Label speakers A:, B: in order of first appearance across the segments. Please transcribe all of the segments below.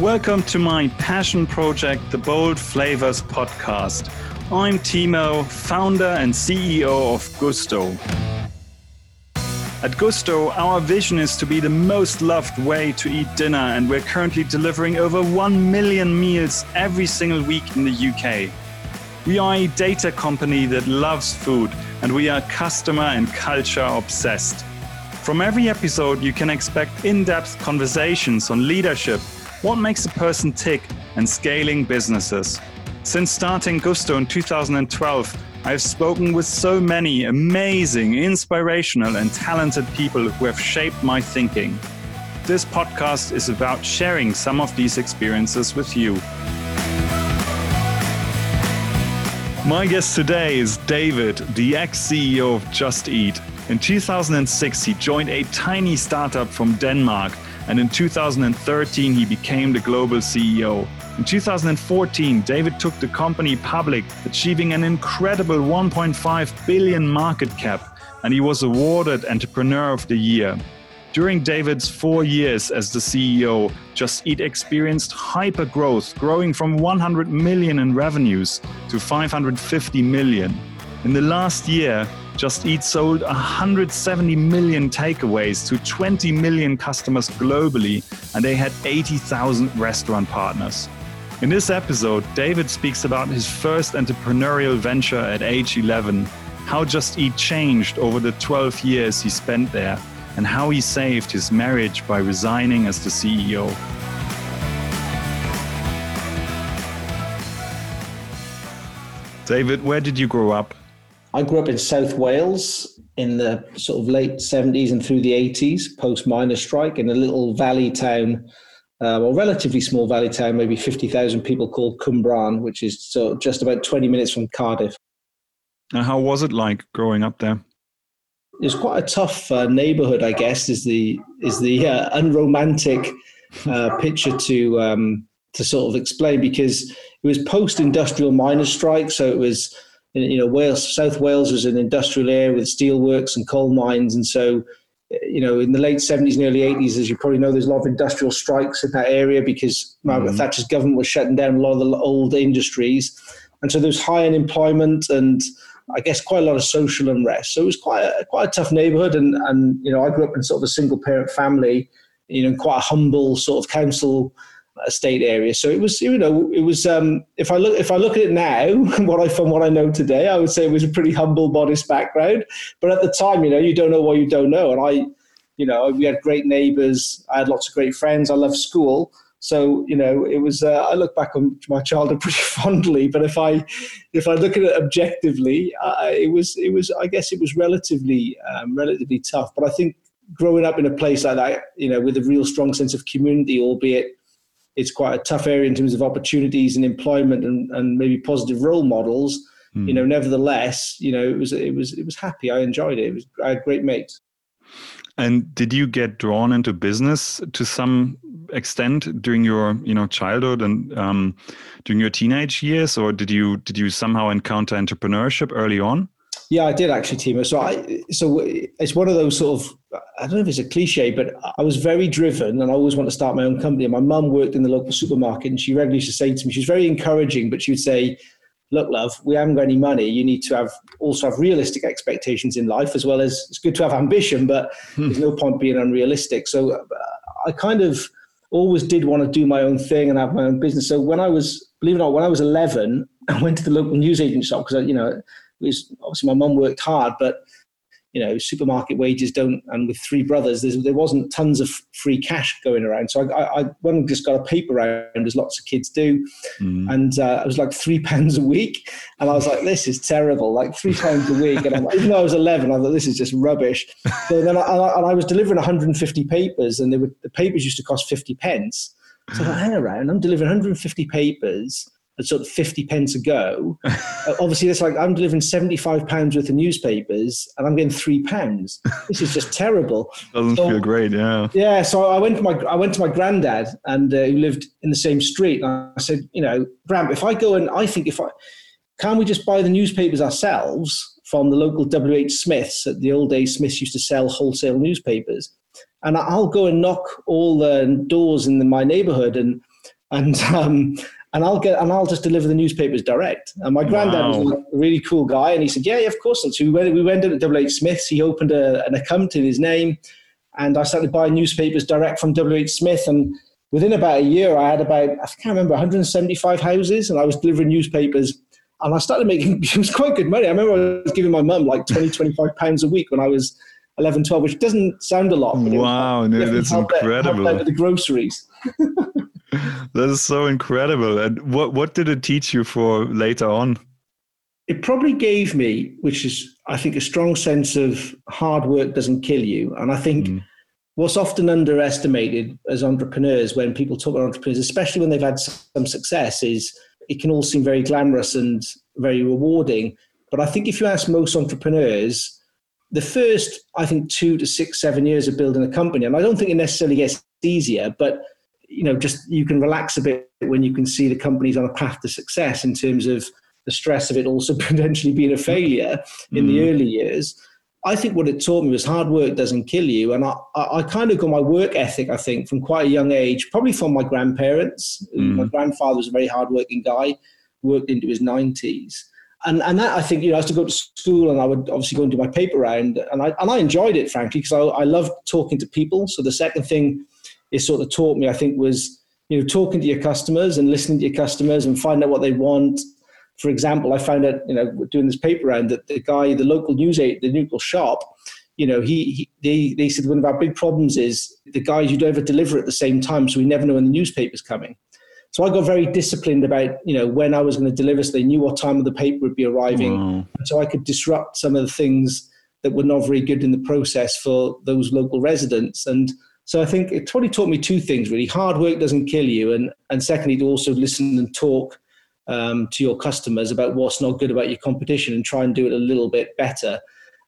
A: Welcome to my passion project, the Bold Flavors podcast. I'm Timo, founder and CEO of Gousto. At Gousto, our vision is to be the most loved way to eat dinner, and we're currently delivering over 1 million meals every single week in the UK. We are a data company that loves food, and we are customer and culture obsessed. From every episode, you can expect in depth conversations on leadership what makes a person tick, and scaling businesses. Since starting Gousto in 2012, I've spoken with so many amazing, inspirational, and talented people who have shaped my thinking. This podcast is about sharing some of these experiences with you. My guest today is David, the ex CEO of Just Eat. In 2006, he joined a tiny startup from Denmark and in 2013 he became the global CEO. In 2014, David took the company public, achieving an incredible 1.5 billion market cap, and he was awarded Entrepreneur of the Year. During David's four years as the CEO, Just Eat experienced hyper growth, growing from 100 million in revenues to 550 million. In the last year, just Eat sold 170 million takeaways to 20 million customers globally, and they had 80,000 restaurant partners. In this episode, David speaks about his first entrepreneurial venture at age 11, how Just Eat changed over the 12 years he spent there, and how he saved his marriage by resigning as the CEO. David, where did you grow up?
B: I grew up in South Wales in the sort of late 70s and through the 80s, post miners' strike, in a little valley town, uh, well, relatively small valley town, maybe 50,000 people called Cwmbran, which is so just about 20 minutes from Cardiff.
A: And how was it like growing up there?
B: It was quite a tough uh, neighborhood, I guess, is the is the uh, unromantic uh, picture to um, to sort of explain because it was post industrial miners' strike, so it was you know, Wales, South Wales was an industrial area with steelworks and coal mines, and so you know, in the late 70s and early 80s, as you probably know, there's a lot of industrial strikes in that area because Margaret mm. Thatcher's government was shutting down a lot of the old industries. And so there's high unemployment and I guess quite a lot of social unrest. So it was quite a, quite a tough neighborhood. And, and, you know, I grew up in sort of a single parent family, you know, quite a humble sort of council estate area. So it was, you know, it was. Um, if I look, if I look at it now, what I from what I know today, I would say it was a pretty humble, modest background. But at the time, you know, you don't know what you don't know. And I, you know, we had great neighbours. I had lots of great friends. I loved school. So you know, it was. Uh, I look back on my childhood pretty fondly. But if I, if I look at it objectively, uh, it was. It was. I guess it was relatively, um, relatively tough. But I think growing up in a place like that, you know, with a real strong sense of community, albeit it's quite a tough area in terms of opportunities and employment and, and maybe positive role models. Mm. You know, nevertheless, you know, it was it was it was happy. I enjoyed it. It was I had great mates.
A: And did you get drawn into business to some extent during your you know childhood and um, during your teenage years, or did you did you somehow encounter entrepreneurship early on?
B: Yeah, I did actually, Timo. So I, so it's one of those sort of, I don't know if it's a cliche, but I was very driven and I always want to start my own company. And my mum worked in the local supermarket and she regularly used to say to me, she was very encouraging, but she would say, look, love, we haven't got any money. You need to have also have realistic expectations in life as well as it's good to have ambition, but hmm. there's no point being unrealistic. So uh, I kind of always did want to do my own thing and have my own business. So when I was, believe it or not, when I was 11, I went to the local newsagent shop because, you know, was obviously my mum worked hard, but you know, supermarket wages don't, and with three brothers, there wasn't tons of free cash going around. So I, I went and just got a paper round, as lots of kids do, mm. and uh, it was like three pounds a week, and I was like, this is terrible, like three pounds a week. And like, even though I was eleven, I thought this is just rubbish. So then, I, and I was delivering 150 papers, and they were, the papers used to cost 50 pence. So I thought, hang around, I'm delivering 150 papers at sort of 50 pence a go. uh, obviously, it's like I'm delivering 75 pounds worth of newspapers and I'm getting three pounds. This is just terrible.
A: Doesn't so, feel great, yeah.
B: Yeah, so I went to my I went to my granddad and uh, who lived in the same street. And I said, you know, Grant, if I go and I think if I can we just buy the newspapers ourselves from the local WH Smiths at the old days Smiths used to sell wholesale newspapers. And I'll go and knock all the doors in the, my neighborhood and and um, and I'll get and I'll just deliver the newspapers direct. And my granddad wow. was a really cool guy, and he said, "Yeah, yeah, of course." And so we went we went to W. H. Smith's. He opened a, an account in his name, and I started buying newspapers direct from W. H. Smith. And within about a year, I had about I can't remember 175 houses, and I was delivering newspapers. And I started making it was quite good money. I remember I was giving my mum like 20, 25 pounds a week when I was 11, 12, which doesn't sound a lot.
A: wow, no, that's incredible.
B: With the groceries.
A: that is so incredible. And what what did it teach you for later on?
B: It probably gave me, which is I think a strong sense of hard work doesn't kill you. And I think mm. what's often underestimated as entrepreneurs when people talk about entrepreneurs, especially when they've had some success, is it can all seem very glamorous and very rewarding. But I think if you ask most entrepreneurs, the first, I think, two to six, seven years of building a company, and I don't think it necessarily gets easier, but you know, just you can relax a bit when you can see the company's on a path to success in terms of the stress of it also potentially being a failure in mm. the early years. I think what it taught me was hard work doesn't kill you. And I, I, kind of got my work ethic, I think, from quite a young age, probably from my grandparents. Mm. My grandfather was a very hardworking guy, worked into his 90s. And, and that I think, you know, I used to go to school and I would obviously go and do my paper round. And I, and I enjoyed it, frankly, because I, I loved talking to people. So the second thing it sort of taught me, I think, was you know talking to your customers and listening to your customers and find out what they want. For example, I found out you know doing this paper round that the guy, the local news aid, the local shop, you know, he, he they they said one of our big problems is the guys you don't ever deliver at the same time, so we never know when the newspaper's coming. So I got very disciplined about, you know, when I was going to deliver. So they knew what time of the paper would be arriving. Wow. So I could disrupt some of the things that were not very good in the process for those local residents. And so I think it probably taught me two things really. Hard work doesn't kill you, and and secondly, to also listen and talk um, to your customers about what's not good about your competition and try and do it a little bit better.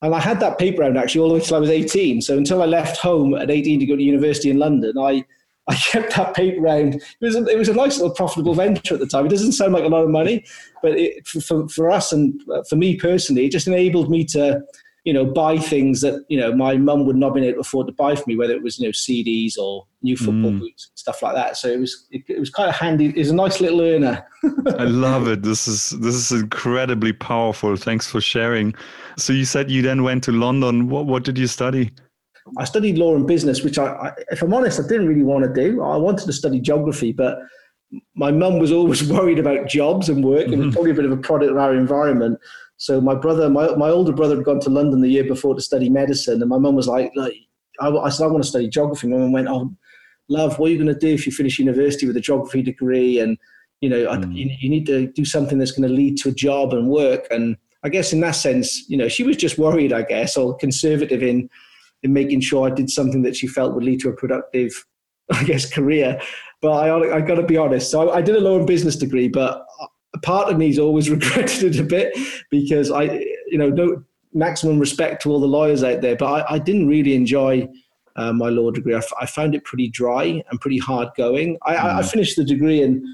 B: And I had that paper round actually all the way till I was 18. So until I left home at 18 to go to university in London, I I kept that paper round. It was a, it was a nice little profitable venture at the time. It doesn't sound like a lot of money, but it, for, for us and for me personally, it just enabled me to you know, buy things that, you know, my mum would not have been able to afford to buy for me, whether it was, you know, CDs or new football mm. boots, stuff like that. So it was, it, it was kind of handy. It was a nice little earner.
A: I love it. This is, this is incredibly powerful. Thanks for sharing. So you said you then went to London. What, what did you study?
B: I studied law and business, which I, I, if I'm honest, I didn't really want to do. I wanted to study geography, but my mum was always worried about jobs and work. It was mm-hmm. probably a bit of a product of our environment. So my brother, my, my older brother had gone to London the year before to study medicine. And my mum was like, like I, I, said, I want to study geography. My mum went, oh, love, what are you going to do if you finish university with a geography degree? And, you know, mm. I, you, you need to do something that's going to lead to a job and work. And I guess in that sense, you know, she was just worried, I guess, or conservative in, in making sure I did something that she felt would lead to a productive, I guess, career. But I, I got to be honest. So I, I did a law and business degree, but part of me's always regretted it a bit because I, you know, no maximum respect to all the lawyers out there, but I, I didn't really enjoy uh, my law degree. I, f- I found it pretty dry and pretty hard going. I, mm. I finished the degree and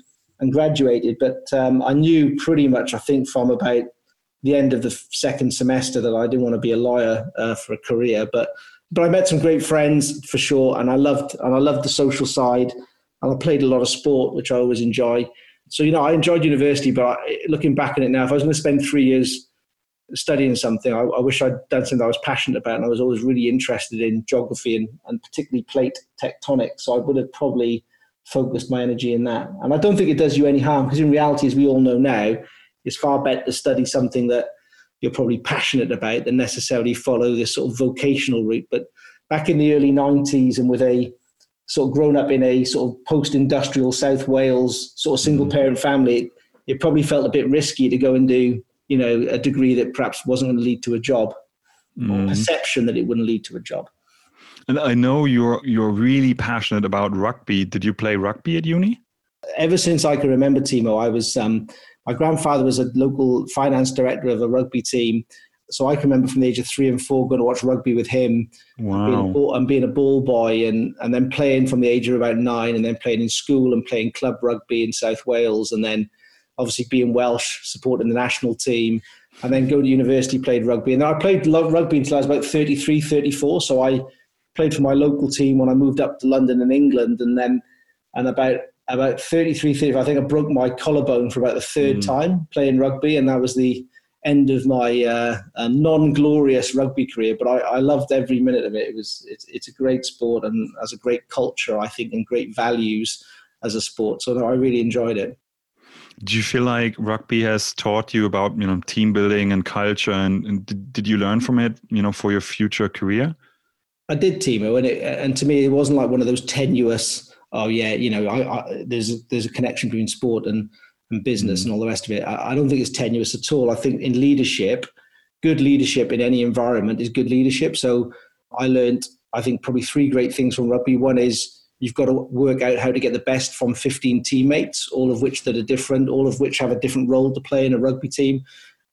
B: and graduated, but um, I knew pretty much, I think, from about the end of the second semester that I didn't want to be a lawyer uh, for a career. But but I met some great friends for sure, and I loved and I loved the social side, and I played a lot of sport, which I always enjoy so you know i enjoyed university but I, looking back on it now if i was going to spend three years studying something I, I, wish i'd done something i was passionate about and i was always really interested in geography and, and particularly plate tectonics. So i would have probably focused my energy in that. And i don't think it does you any harm because in reality as we all know now it's far better to study something that you're probably passionate about than necessarily follow this sort of vocational route. But back in the early 90s and with a sort of grown up in a sort of post-industrial South Wales sort of single-parent family, it probably felt a bit risky to go and do, you know, a degree that perhaps wasn't going to lead to a job, mm. or perception that it wouldn't lead to a job.
A: And I know you're you're really passionate about rugby. Did you play rugby at uni?
B: Ever since I can remember, Timo, I was. Um, my grandfather was a local finance director of a rugby team, so I can remember from the age of three and four going to watch rugby with him
A: wow.
B: and, being a ball, and being a ball boy and, and then playing from the age of about nine and then playing in school and playing club rugby in South Wales and then obviously being Welsh, supporting the national team and then go to university, played rugby. And then I played rugby until I was about 33, 34. So I played for my local team when I moved up to London and England. And then, and about about 33, 30, I think I broke my collarbone for about the third mm. time playing rugby, and that was the end of my uh, uh, non-glorious rugby career. But I, I, loved every minute of it. It was it's, it's a great sport and has a great culture, I think, and great values as a sport. So I really enjoyed it.
A: Do you feel like rugby has taught you about you know team building and culture, and, and did, did you learn from it you know for your future career?
B: I did, Timo, and it, and to me, it wasn't like one of those tenuous. Oh yeah, you know, I, I, there's there's a connection between sport and and business mm. and all the rest of it. I, I don't think it's tenuous at all. I think in leadership, good leadership in any environment is good leadership. So I learned, I think, probably three great things from rugby. One is you've got to work out how to get the best from 15 teammates, all of which that are different, all of which have a different role to play in a rugby team.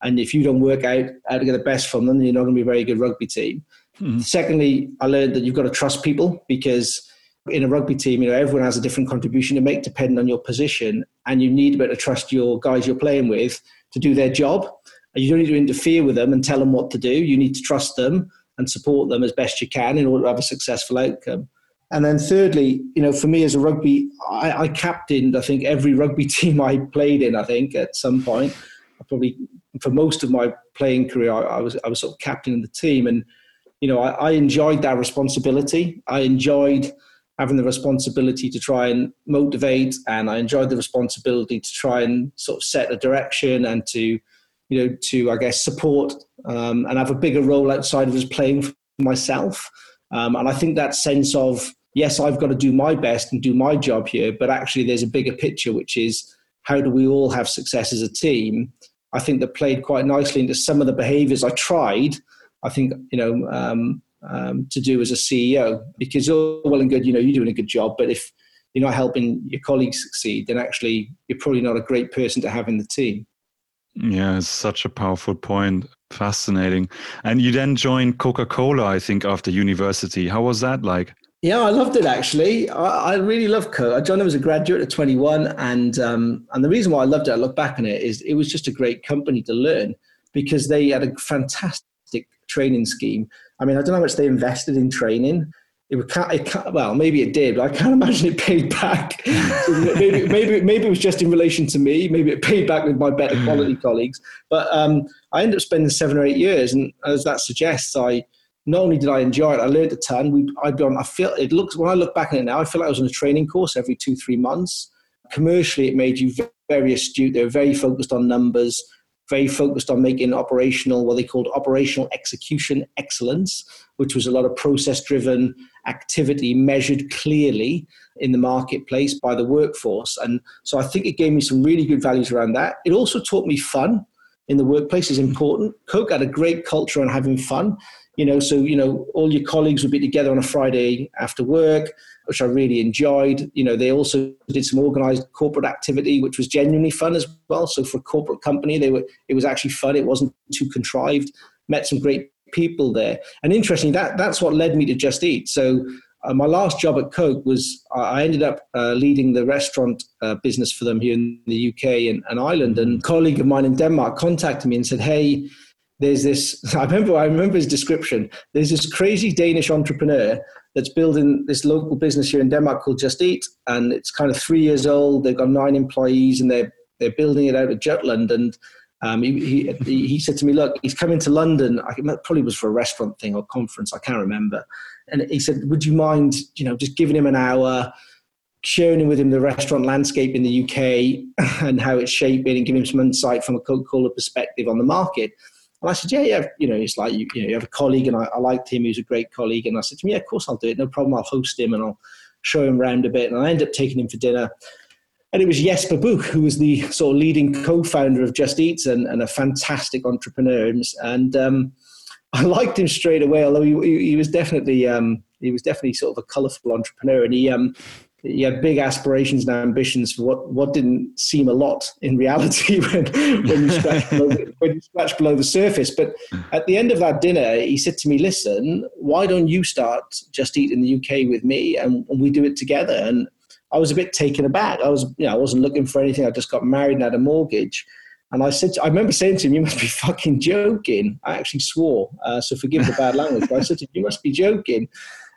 B: And if you don't work out how to get the best from them, then you're not going to be a very good rugby team. Mm-hmm. Secondly, I learned that you've got to trust people because in a rugby team, you know, everyone has a different contribution to make depending on your position. And you need to be able to trust your guys you're playing with to do their job. And you don't need to interfere with them and tell them what to do. You need to trust them and support them as best you can in order to have a successful outcome. And then thirdly, you know, for me as a rugby, I, I captained, I think, every rugby team I played in, I think, at some point. I probably, for most of my playing career, I, I was I was sort of captain of the team. And, you know, I, I enjoyed that responsibility. I enjoyed having the responsibility to try and motivate and I enjoyed the responsibility to try and sort of set a direction and to, you know, to, I guess, support um, and have a bigger role outside of just playing for myself. Um, and I think that sense of, yes, I've got to do my best and do my job here, but actually there's a bigger picture, which is how do we all have success as a team? I think that played quite nicely into some of the behaviors I tried. I think, you know, um, um, to do as a CEO because you're well and good, you know, you're doing a good job, but if you're not helping your colleagues succeed, then actually you're probably not a great person to have in the team.
A: Yeah, it's such a powerful point. Fascinating. And you then joined Coca Cola, I think, after university. How was that like?
B: Yeah, I loved it actually. I, I really loved Coke. I joined them as a graduate at 21, and um, and the reason why I loved it, I look back on it, is it was just a great company to learn because they had a fantastic training scheme. I mean, I don't know how much they invested in training. It, would, it can't, well, maybe it did, but I can't imagine it paid back. maybe, maybe, maybe it was just in relation to me. Maybe it paid back with my better quality colleagues. But um, I ended up spending seven or eight years, and as that suggests, I not only did I enjoy it, I learned a ton. We, I'd on. I feel it looks when I look back on it now, I feel like I was on a training course every two, three months. Commercially, it made you very astute. They were very focused on numbers very focused on making operational, what they called operational execution excellence, which was a lot of process driven activity measured clearly in the marketplace by the workforce. And so I think it gave me some really good values around that. It also taught me fun in the workplace is important. Coke had a great culture on having fun. You know, so you know, all your colleagues would be together on a Friday after work which I really enjoyed. You know, they also did some organized corporate activity, which was genuinely fun as well. So for a corporate company, they were it was actually fun. It wasn't too contrived. Met some great people there, and interesting that that's what led me to Just Eat. So. Uh, my last job at Coke was I ended up uh, leading the restaurant uh, business for them here in the UK and, and Ireland. And a colleague of mine in Denmark contacted me and said, "Hey, there's this i remember i remember his description. There's this crazy danish entrepreneur that's building this local business here in denmark called just eat and it's kind of three years old. They've got nine employees and they're they're building it out of jutland. And um, he, he, he said to me look he's coming to london. I probably was for a restaurant thing or conference. I can't remember. And he said would you mind you know just giving him an hour sharing with him the restaurant landscape in the uk and how it's shaping and giving him some insight from a coca-cola perspective on the market and I said, yeah, yeah, you know, it's like, you, you know, you have a colleague and I, I liked him. He was a great colleague. And I said to him, yeah, of course I'll do it. No problem. I'll host him and I'll show him around a bit. And I ended up taking him for dinner. And it was Jesper Buch, who was the sort of leading co-founder of Just Eats and, and a fantastic entrepreneur. And um, I liked him straight away, although he, he, was definitely um, he was definitely sort of a colourful entrepreneur. And he um, he had big aspirations and ambitions for what, what didn't seem a lot in reality when, when, you scratch below when you scratch below the surface. But at the end of that dinner, he said to me, listen, why don't you start Just Eat in the UK with me and, and we do it together? And I was a bit taken aback. I was, you know, I wasn't looking for anything. I just got married and had a mortgage. And I said, to, I remember saying to him, "You must be fucking joking." I actually swore, uh, so forgive the bad language. But I said to him, "You must be joking."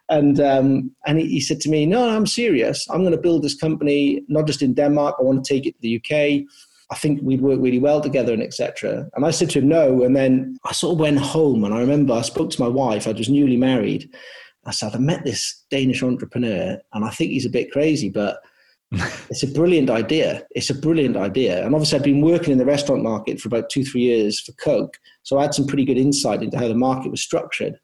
B: And um, and he, he, said to me, "No, I'm serious. I'm going to build this company, not just in Denmark. I want to take it to the UK. I think we'd work really well together, and etc." And I said to him, "No." And then I sort of went home, and I remember I spoke to my wife. I was newly married. I said, "I met this Danish entrepreneur, and I think he's a bit crazy, but." it's a brilliant idea. It's a brilliant idea. And obviously, I'd been working in the restaurant market for about two, three years for Coke. So I had some pretty good insight into how the market was structured.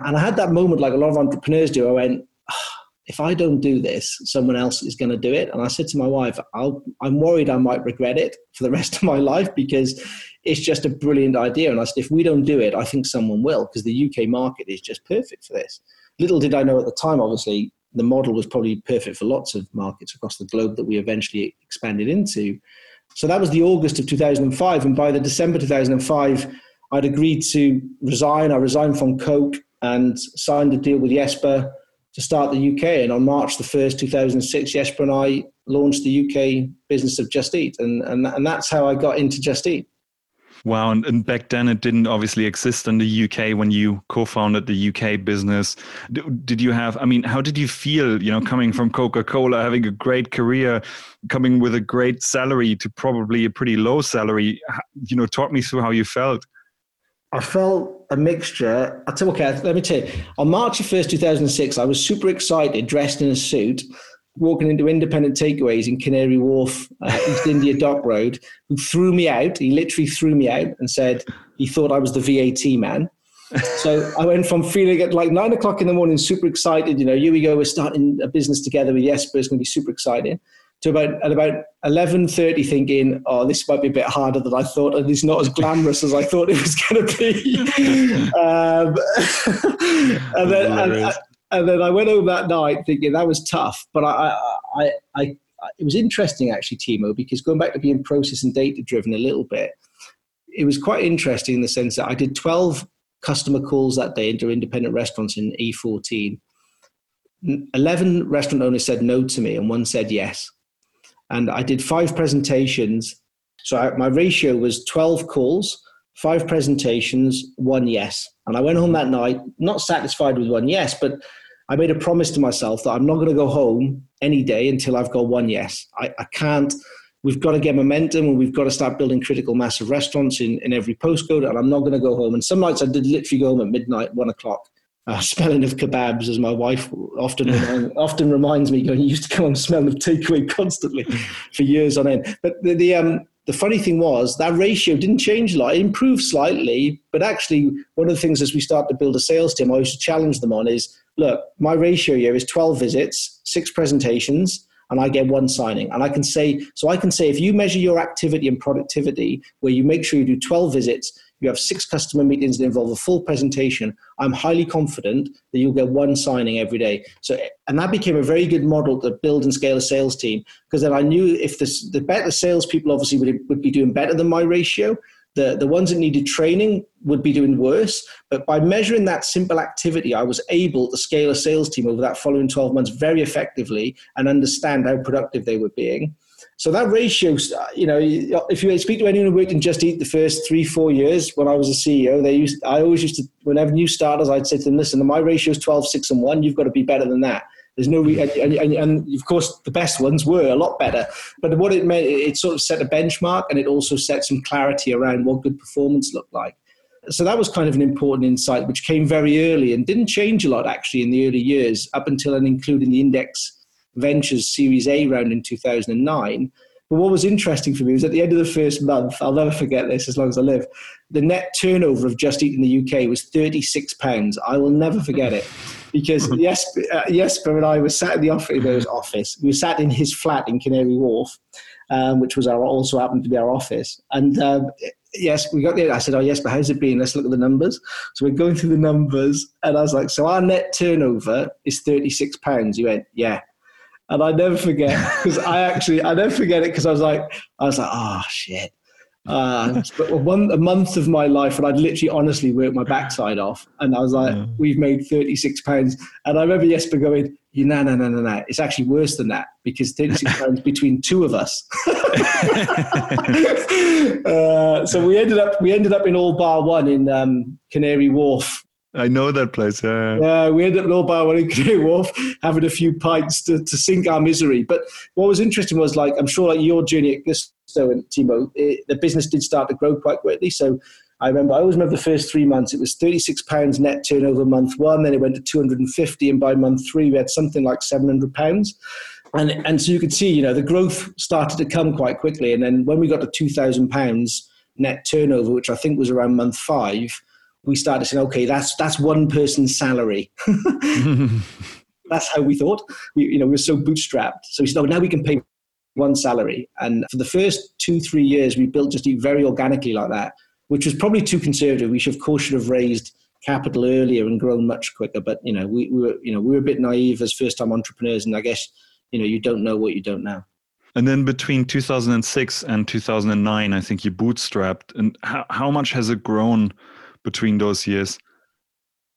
B: And I had that moment, like a lot of entrepreneurs do. I went, oh, if I don't do this, someone else is going to do it. And I said to my wife, i am worried I might regret it for the rest of my life because it's just a brilliant idea. And I said, if we don't do it, I think someone will because the UK market is just perfect for this. Little did I know at the time, obviously, the model was probably perfect for lots of markets across the globe that we eventually expanded into. So that was the August of 2005. And by the December 2005, I'd agreed to resign. I resigned from Coke and signed a deal with Jesper to start the UK. And on March the 1st, 2006, Jesper and I launched the UK business of Just Eat. And, and, and that's how I got into Just Eat.
A: Wow. And, and, back then it didn't obviously exist in the UK when you co-founded the UK business. Did you have, I mean, how did you feel, you know, coming from Coca-Cola, having a great career, coming with a great salary to probably a pretty low salary? You know, talk me through how you felt.
B: I felt a mixture. I tell okay, let me tell you. On March 1st, 2006, I was super excited, dressed in a suit walking into independent takeaways in Canary Wharf, uh, East India Dock Road, who threw me out. He literally threw me out and said he thought I was the VAT man. so I went from feeling at like nine o'clock in the morning, super excited. You know, here we go. We're starting a business together with Jesper. It's going to be super exciting. To about at about eleven thirty, thinking, "Oh, this might be a bit harder than I thought, and it's not as glamorous as I thought it was going to be." um, and then, and, and then I went home that night thinking that was tough. But I, I, I, I it was interesting actually, Timo, because going back to being process and data driven a little bit, it was quite interesting in the sense that I did 12 customer calls that day into independent restaurants in E14. 11 restaurant owners said no to me and one said yes. And I did five presentations. So I, my ratio was 12 calls, five presentations, one yes. And I went home that night, not satisfied with one yes, but I made a promise to myself that I'm not going to go home any day until I've got one yes. I, I can't. We've got to get momentum and we've got to start building critical mass of restaurants in, in every postcode. And I'm not going to go home. And some nights I did literally go home at midnight, one o'clock, uh, smelling of kebabs, as my wife often remind, often reminds me. Going, you used to come and smell of takeaway constantly for years on end. But the, the um, the funny thing was that ratio didn't change a lot. It improved slightly, but actually, one of the things as we start to build a sales team, I used to challenge them on is look, my ratio here is 12 visits, six presentations, and I get one signing. And I can say, so I can say, if you measure your activity and productivity, where you make sure you do 12 visits, you have six customer meetings that involve a full presentation, I'm highly confident that you'll get one signing every day. So, and that became a very good model to build and scale a sales team because then I knew if this, the better salespeople obviously would, would be doing better than my ratio, the, the ones that needed training would be doing worse. But by measuring that simple activity, I was able to scale a sales team over that following 12 months very effectively and understand how productive they were being. So that ratio, uh, you know, if you speak to anyone who worked in Just Eat the first three, four years when I was a CEO, they used, I always used to, whenever new starters, I'd say to them, listen, my ratio is 12, 6, and 1. You've got to be better than that. There's no, and, and, and, of course, the best ones were a lot better. But what it meant, it sort of set a benchmark and it also set some clarity around what good performance looked like. So that was kind of an important insight, which came very early and didn't change a lot actually in the early years, up until and including the Index Ventures Series A round in 2009. But what was interesting for me was at the end of the first month, I'll never forget this as long as I live, the net turnover of Just Eat in the UK was £36. I will never forget it because yes, uh, Jesper and I were sat in the office, office. We were sat in his flat in Canary Wharf, um, which was our also happened to be our office. And um, yes, we got there. I said, "Oh, yes, but how's it been? Let's look at the numbers." So we're going through the numbers, and I was like, "So our net turnover is thirty six pounds." He went, "Yeah." And I never forget because I actually I never forget it because I was like I was like oh shit uh, but one a month of my life, and I'd literally honestly worked my backside off, and I was like, yeah. "We've made thirty six pounds." And I remember Jesper going, "You "No, no, no, no, no! It's actually worse than that because thirty six pounds between two of us." uh, so we ended up we ended up in all bar one in um, Canary Wharf
A: I know that place. Yeah,
B: yeah. we ended up in Old Bar in Canary Wharf having a few pints to, to sink our misery. But what was interesting was like I'm sure like your journey at Gousto and Timo, it, the business did start to grow quite quickly. So I remember I always remember the first three months it was 36 pounds net turnover month one, then it went to 250, and by month three we had something like 700 pounds. And, and so you could see, you know, the growth started to come quite quickly. And then when we got to 2,000 pounds net turnover, which I think was around month five, we started saying, okay, that's that's one person's salary. that's how we thought. We, you know, we were so bootstrapped. So we said, oh, now we can pay one salary. And for the first two, three years, we built just very organically like that, which was probably too conservative. We should, of course, should have raised capital earlier and grown much quicker. But you know, we, we were, you know, we were a bit naive as first-time entrepreneurs, and I guess, you know, you don't know what you don't know.
A: And then between 2006 and 2009, I think you bootstrapped. And how, how much has it grown between those years?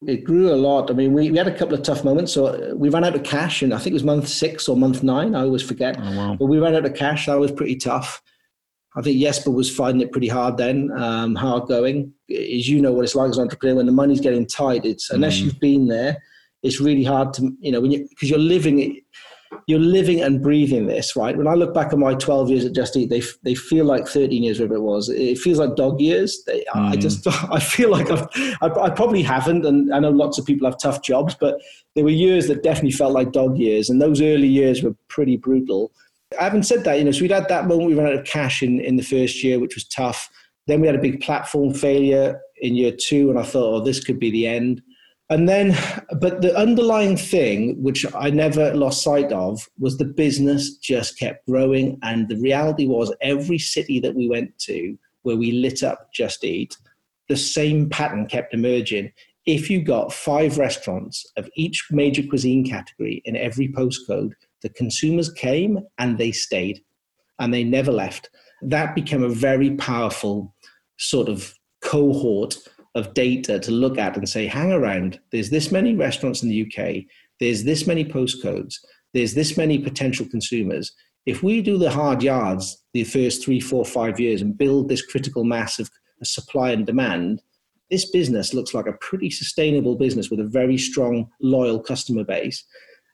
B: It grew a lot. I mean, we, we had a couple of tough moments. So uh, we ran out of cash, and I think it was month six or month nine. I always forget. Oh, wow. But we ran out of cash. That was pretty tough. I think Jesper was finding it pretty hard then, um, hard going. As you know what it's like as an entrepreneur, when the money's getting tight, it's unless mm. you've been there, it's really hard to, you know, when you, because you're living you're living and breathing this, right? When I look back at my 12 years at Just Eat, they they feel like 13 years, whatever it was. It feels like dog years. They, mm. I just I feel like I've, I, I probably haven't, and I know lots of people have tough jobs, but there were years that definitely felt like dog years, and those early years were pretty brutal. I haven't said that, you know. So we'd had that moment we ran out of cash in in the first year, which was tough. Then we had a big platform failure in year two, and I thought, oh, this could be the end. And then, but the underlying thing, which I never lost sight of, was the business just kept growing. And the reality was, every city that we went to where we lit up Just Eat, the same pattern kept emerging. If you got five restaurants of each major cuisine category in every postcode, the consumers came and they stayed and they never left. That became a very powerful sort of cohort of data to look at and say, hang around, there's this many restaurants in the UK, there's this many postcodes, there's this many potential consumers. If we do the hard yards the first three, four, five years and build this critical mass of supply and demand, this business looks like a pretty sustainable business with a very strong, loyal customer base.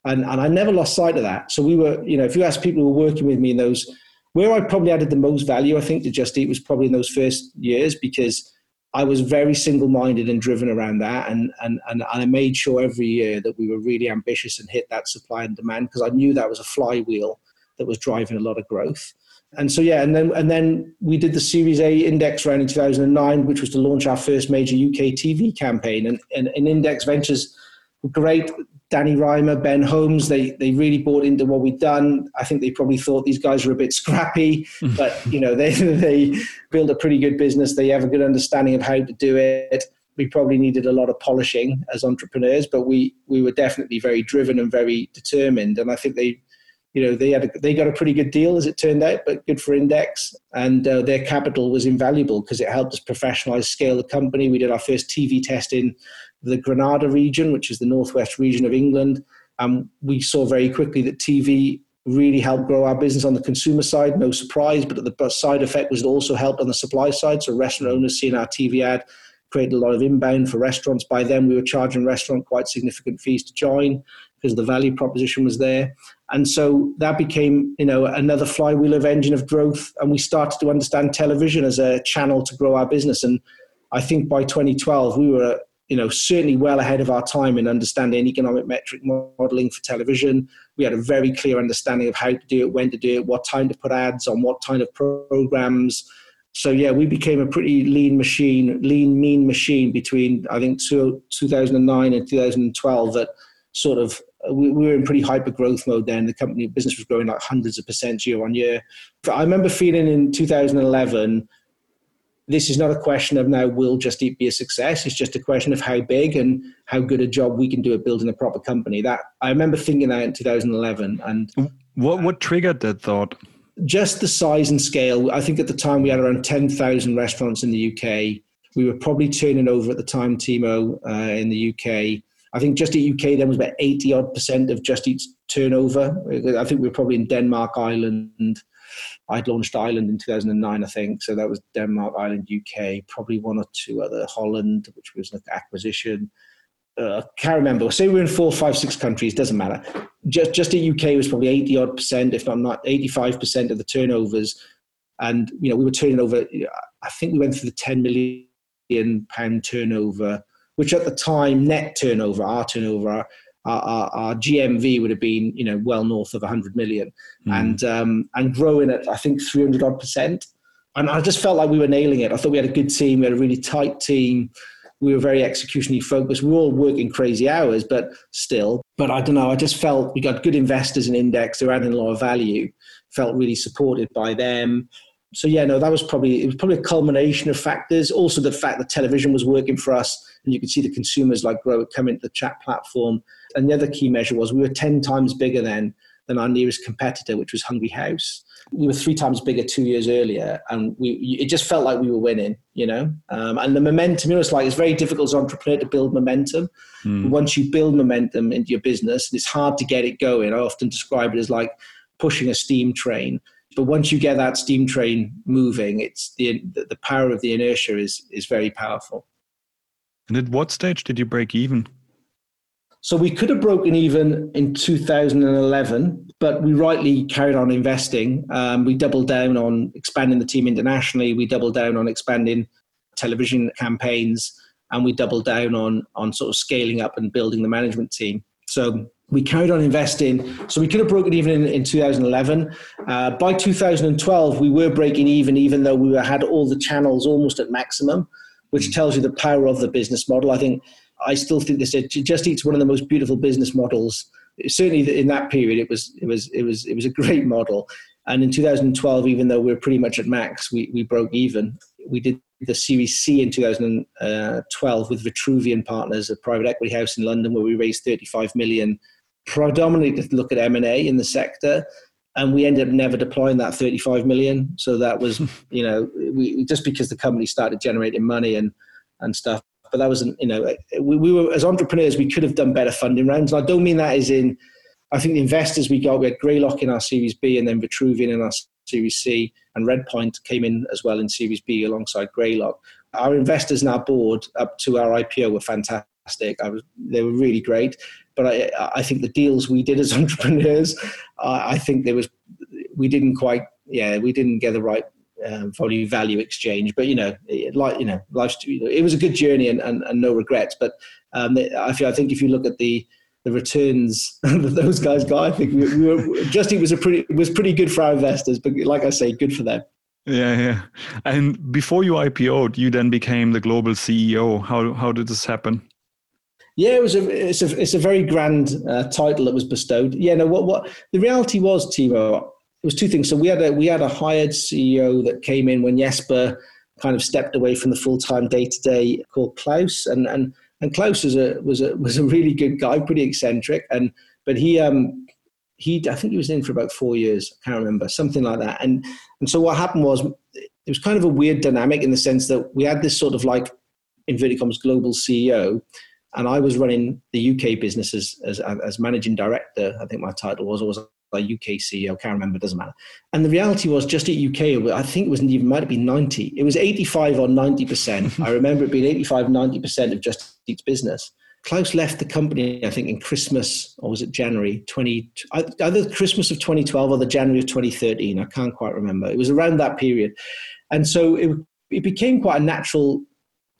B: And, and I never lost sight of that. So we were, you know, if you ask people who were working with me in those, where I probably added the most value, I think, to Just Eat was probably in those first years because I was very single minded and driven around that. And, and, and I made sure every year that we were really ambitious and hit that supply and demand because I knew that was a flywheel that was driving a lot of growth. And so, yeah, and then, and then we did the Series A index round in 2009, which was to launch our first major UK TV campaign. And, and, and Index Ventures, great Danny Rimer, Ben Holmes, they they really bought into what we'd done. I think they probably thought these guys were a bit scrappy, but you know they they built a pretty good business. They have a good understanding of how to do it. We probably needed a lot of polishing as entrepreneurs, but we we were definitely very driven and very determined. And I think they, you know, they had a, they got a pretty good deal as it turned out, but good for Index. And uh, their capital was invaluable because it helped us professionalize, scale the company. We did our first TV test in the Granada region, which is the northwest region of England. And we saw very quickly that TV really helped grow our business on the consumer side, no surprise. But the side effect was it also helped on the supply side. So restaurant owners seeing our TV ad created a lot of inbound for restaurants. By then, we were charging restaurant quite significant fees to join because the value proposition was there. And so that became, you know, another flywheel of engine of growth. And we started to understand television as a channel to grow our business. And I think by 2012, we were you know, certainly well ahead of our time in understanding econometric modeling for television. We had a very clear understanding of how to do it, when to do it, what time to put ads on, what kind of programs. So yeah, we became a pretty lean machine, lean mean machine between I think two, 2009 and 2012. That sort of we, we were in pretty hyper growth mode then. The company business was growing like hundreds of percent year on year. I remember feeling in 2011 this is not a question of now will Just Eat be a success. It's just a question of how big and how good a job we can do at building a proper company. That I remember thinking that in 2011. And
A: what what triggered that thought?
B: Just the size and scale. I think at the time we had around 10,000 restaurants in the UK. We were probably turning over at the time, Timo, uh, in the UK. I think Just Eat UK then was about 80 odd percent of Just Eat's turnover. I think we were probably in Denmark, Ireland, I'd launched Ireland in 2009, I think. So that was Denmark, Ireland, UK, probably one or two other, Holland, which was an acquisition. uh, can't remember. Say we're in four, five, six countries. Doesn't matter. Just just the UK was probably eighty odd percent, if not not eighty five percent of the turnovers, and you know we were turning over. I think we went through the ten million pound turnover, which at the time net turnover, our turnover, our, our, our GMV would have been you know well north of hundred million, mm. and um, and growing at I think three hundred odd percent. And I just felt like we were nailing it. I thought we had a good team. We had a really tight team we were very executionally focused. We were all working crazy hours, but still. But I don't know. I just felt we got good investors in Index. They're adding a lot of value. Felt really supported by them. So yeah, no, that was probably it was probably a culmination of factors. Also, the fact that television was working for us, and you could see the consumers like grow come into the chat platform. And the other key measure was we were ten times bigger then than our nearest competitor, which was Hungry House we were three times bigger two years earlier, and we it just felt like we were winning, you know. Um, and the momentum, you know, it's like it's very difficult as an entrepreneur to build momentum. Mm. Once you build momentum into your business, it's hard to get it going. I often describe it as like pushing a steam train. But once you get that steam train moving, it's the the power of the inertia is is very powerful.
A: And at what stage did you break even?
B: So we could have broken even in 2011, but we rightly carried on investing. Um, we doubled down on expanding the team internationally. We doubled down on expanding television campaigns, and we doubled down on on sort of scaling up and building the management team. So we carried on investing. So we could have broken even in, in 2011. Uh, by 2012, we were breaking even, even though we had all the channels almost at maximum, which hmm. tells you the power of the business model. I think I still think this it Just Eat's one of the most beautiful business models. Certainly in that period, it was it was it was it was a great model. And in 2012, even though we are pretty much at max, we we broke even. We did the Series C in 2012 with Vitruvian Partners, a private equity house in London, where we raised 35 million, predominantly to look at M and A in the sector. And we ended up never deploying that 35 million. So that was, you know, we just because the company started generating money and and stuff but that wasn't, you know, we, we were, as entrepreneurs, we could have done better funding rounds. And I don't mean that as in, I think the investors we got, we had Greylock in our Series B and then Vitruvian in our Series C, and Redpoint came in as well in Series B alongside Greylock. Our investors and our board up to our IPO were fantastic. I was, they were really great. But I, I think the deals we did as entrepreneurs, I think there was, we didn't quite, yeah, we didn't get the right um, value value exchange. But you know, like you know, life's it was a good journey and, and, and no regrets. But um, I feel I think if you look at the the returns that those guys got, I think we, we were Just Eat was a pretty was pretty good for our investors. But like I say, good for them.
A: Yeah, yeah. And before you IPO'd, you then became the global CEO. How how did this happen?
B: Yeah, it was a it's a it's a very grand uh, title that was bestowed. Yeah, no, what what the reality was, Timo it was two things. So we had a we had a hired CEO that came in when Jesper kind of stepped away from the full time day to day called Klaus, and and and Klaus was a was a was a really good guy, pretty eccentric, and but he um he I think he was in for about four years, I can't remember something like that, and and so what happened was it was kind of a weird dynamic in the sense that we had this sort of like inverted commas global CEO. And I was running the UK business as, as, as managing director. I think my title was, or was by UK CEO, can't remember, doesn't matter. And the reality was just at UK, I think it was even might have been 90. It was 85 or 90%. I remember it being 85, 90% of Just Eat's business. Klaus left the company, I think, in Christmas, or was it January 20, either Christmas of 2012 or the January of 2013. I can't quite remember. It was around that period. And so it, it became quite a natural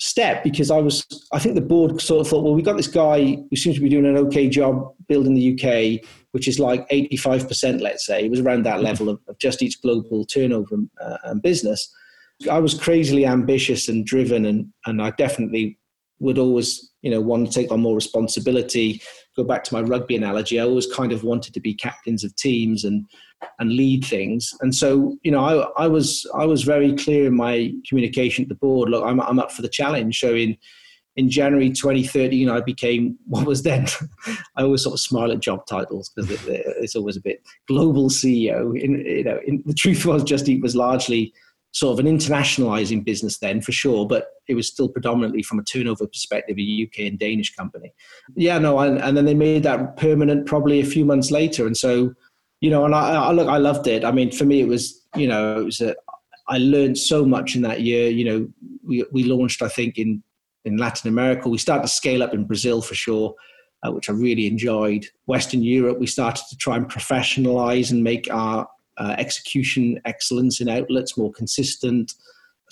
B: step because I was, I think the board sort of thought, well, we got this guy who seems to be doing an okay job building the UK which is like 85%, let's say. It was around that level of, of Just Eat's global turnover uh, and business. I was crazily ambitious and driven, and, and I definitely would always, you know, want to take on more responsibility. Go back to my rugby analogy. I always kind of wanted to be captains of teams and and lead things. And so, you know, I, I was I was very clear in my communication to the board. Look, I'm I'm up for the challenge. Showing in January 2013, I became what was then, I always sort of smile at job titles because it, it's always a bit global CEO. In, you know, in, the truth was Just Eat was largely sort of an internationalizing business then for sure, but it was still predominantly from a turnover perspective, a UK and Danish company. Yeah, no, and, and then they made that permanent probably a few months later. And so, you know, and I, I look, I loved it. I mean, for me, it was, you know, it was a, I learned so much in that year. You know, we, we launched, I think, in in Latin America. We started to scale up in Brazil for sure, uh, which I really enjoyed. Western Europe, we started to try and professionalize and make our uh, execution excellence in outlets more consistent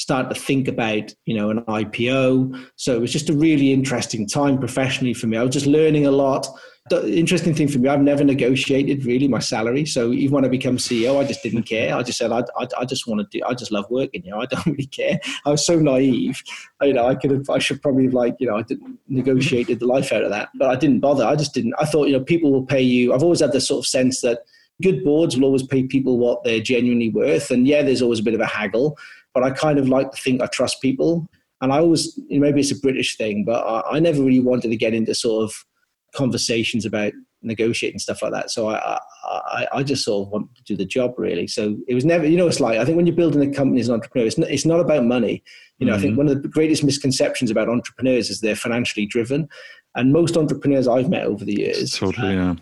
B: start to think about you know an ipo so it was just a really interesting time professionally for me. I was just learning a lot. The interesting thing for me i've never negotiated really my salary. So even when i became ceo i just didn't care. I just said i, I, I just want to do i just love working know i don't really care. I was so naive. You know i could have i should probably have like you know i didn't negotiated the life out of that but i didn't bother. I just didn't i thought you know people will pay you. I've always had this sort of sense that good boards will always pay people what they're genuinely worth. And yeah, there's always a bit of a haggle, but I kind of like to think I trust people. And I always, maybe it's a British thing, but I, I, never really wanted to get into sort of conversations about negotiating stuff like that. So I, I, I just sort of want to do the job really. So it was never, you know, it's like, I think when you're building a company as an entrepreneur, it's not, it's not about money. You know, mm-hmm. I think mm-hmm. one of the greatest misconceptions about entrepreneurs is they're financially driven. And most entrepreneurs I've met over the years
A: totally, yeah.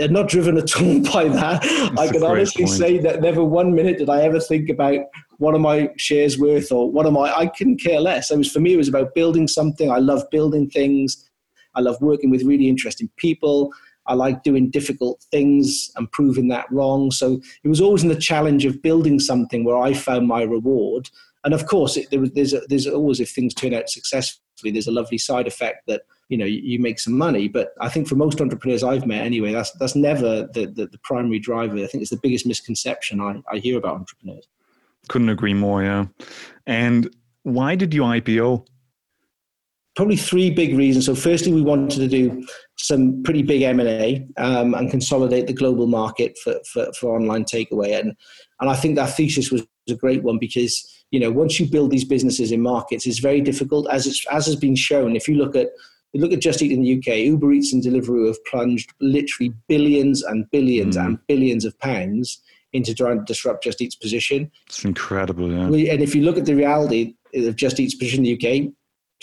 B: are not driven at all by that. That's I can honestly point. say that never one minute did I ever think about what are my shares worth or what am I. I couldn't care less. It was for me. It was about building something. I love building things. I love working with really interesting people. I like doing difficult things and proving that wrong. So it was always in the challenge of building something where I found my reward. And of course, it, there, there's, a, there's always, if things turn out successfully, there's a lovely side effect that you know you, you, make some money. But i think for most entrepreneurs i've met anyway that's that's never the, the, the primary driver. I think it's the biggest misconception I, I hear about entrepreneurs.
A: Couldn't agree more yeah. And why did you ipo
B: probably three big reasons so firstly we wanted to do some pretty big m&a um, and consolidate the global market for, for, for online takeaway and, and i think that thesis was a great one because you know once you build these businesses in markets it's very difficult as it's as has been shown if you look at you look at Just Eat in the UK, Uber Eats and Deliveroo have plunged literally billions and billions mm. and billions of pounds into trying to disrupt Just Eat's position.
A: It's incredible, yeah.
B: And if you look at the reality of Just Eat's position in the UK,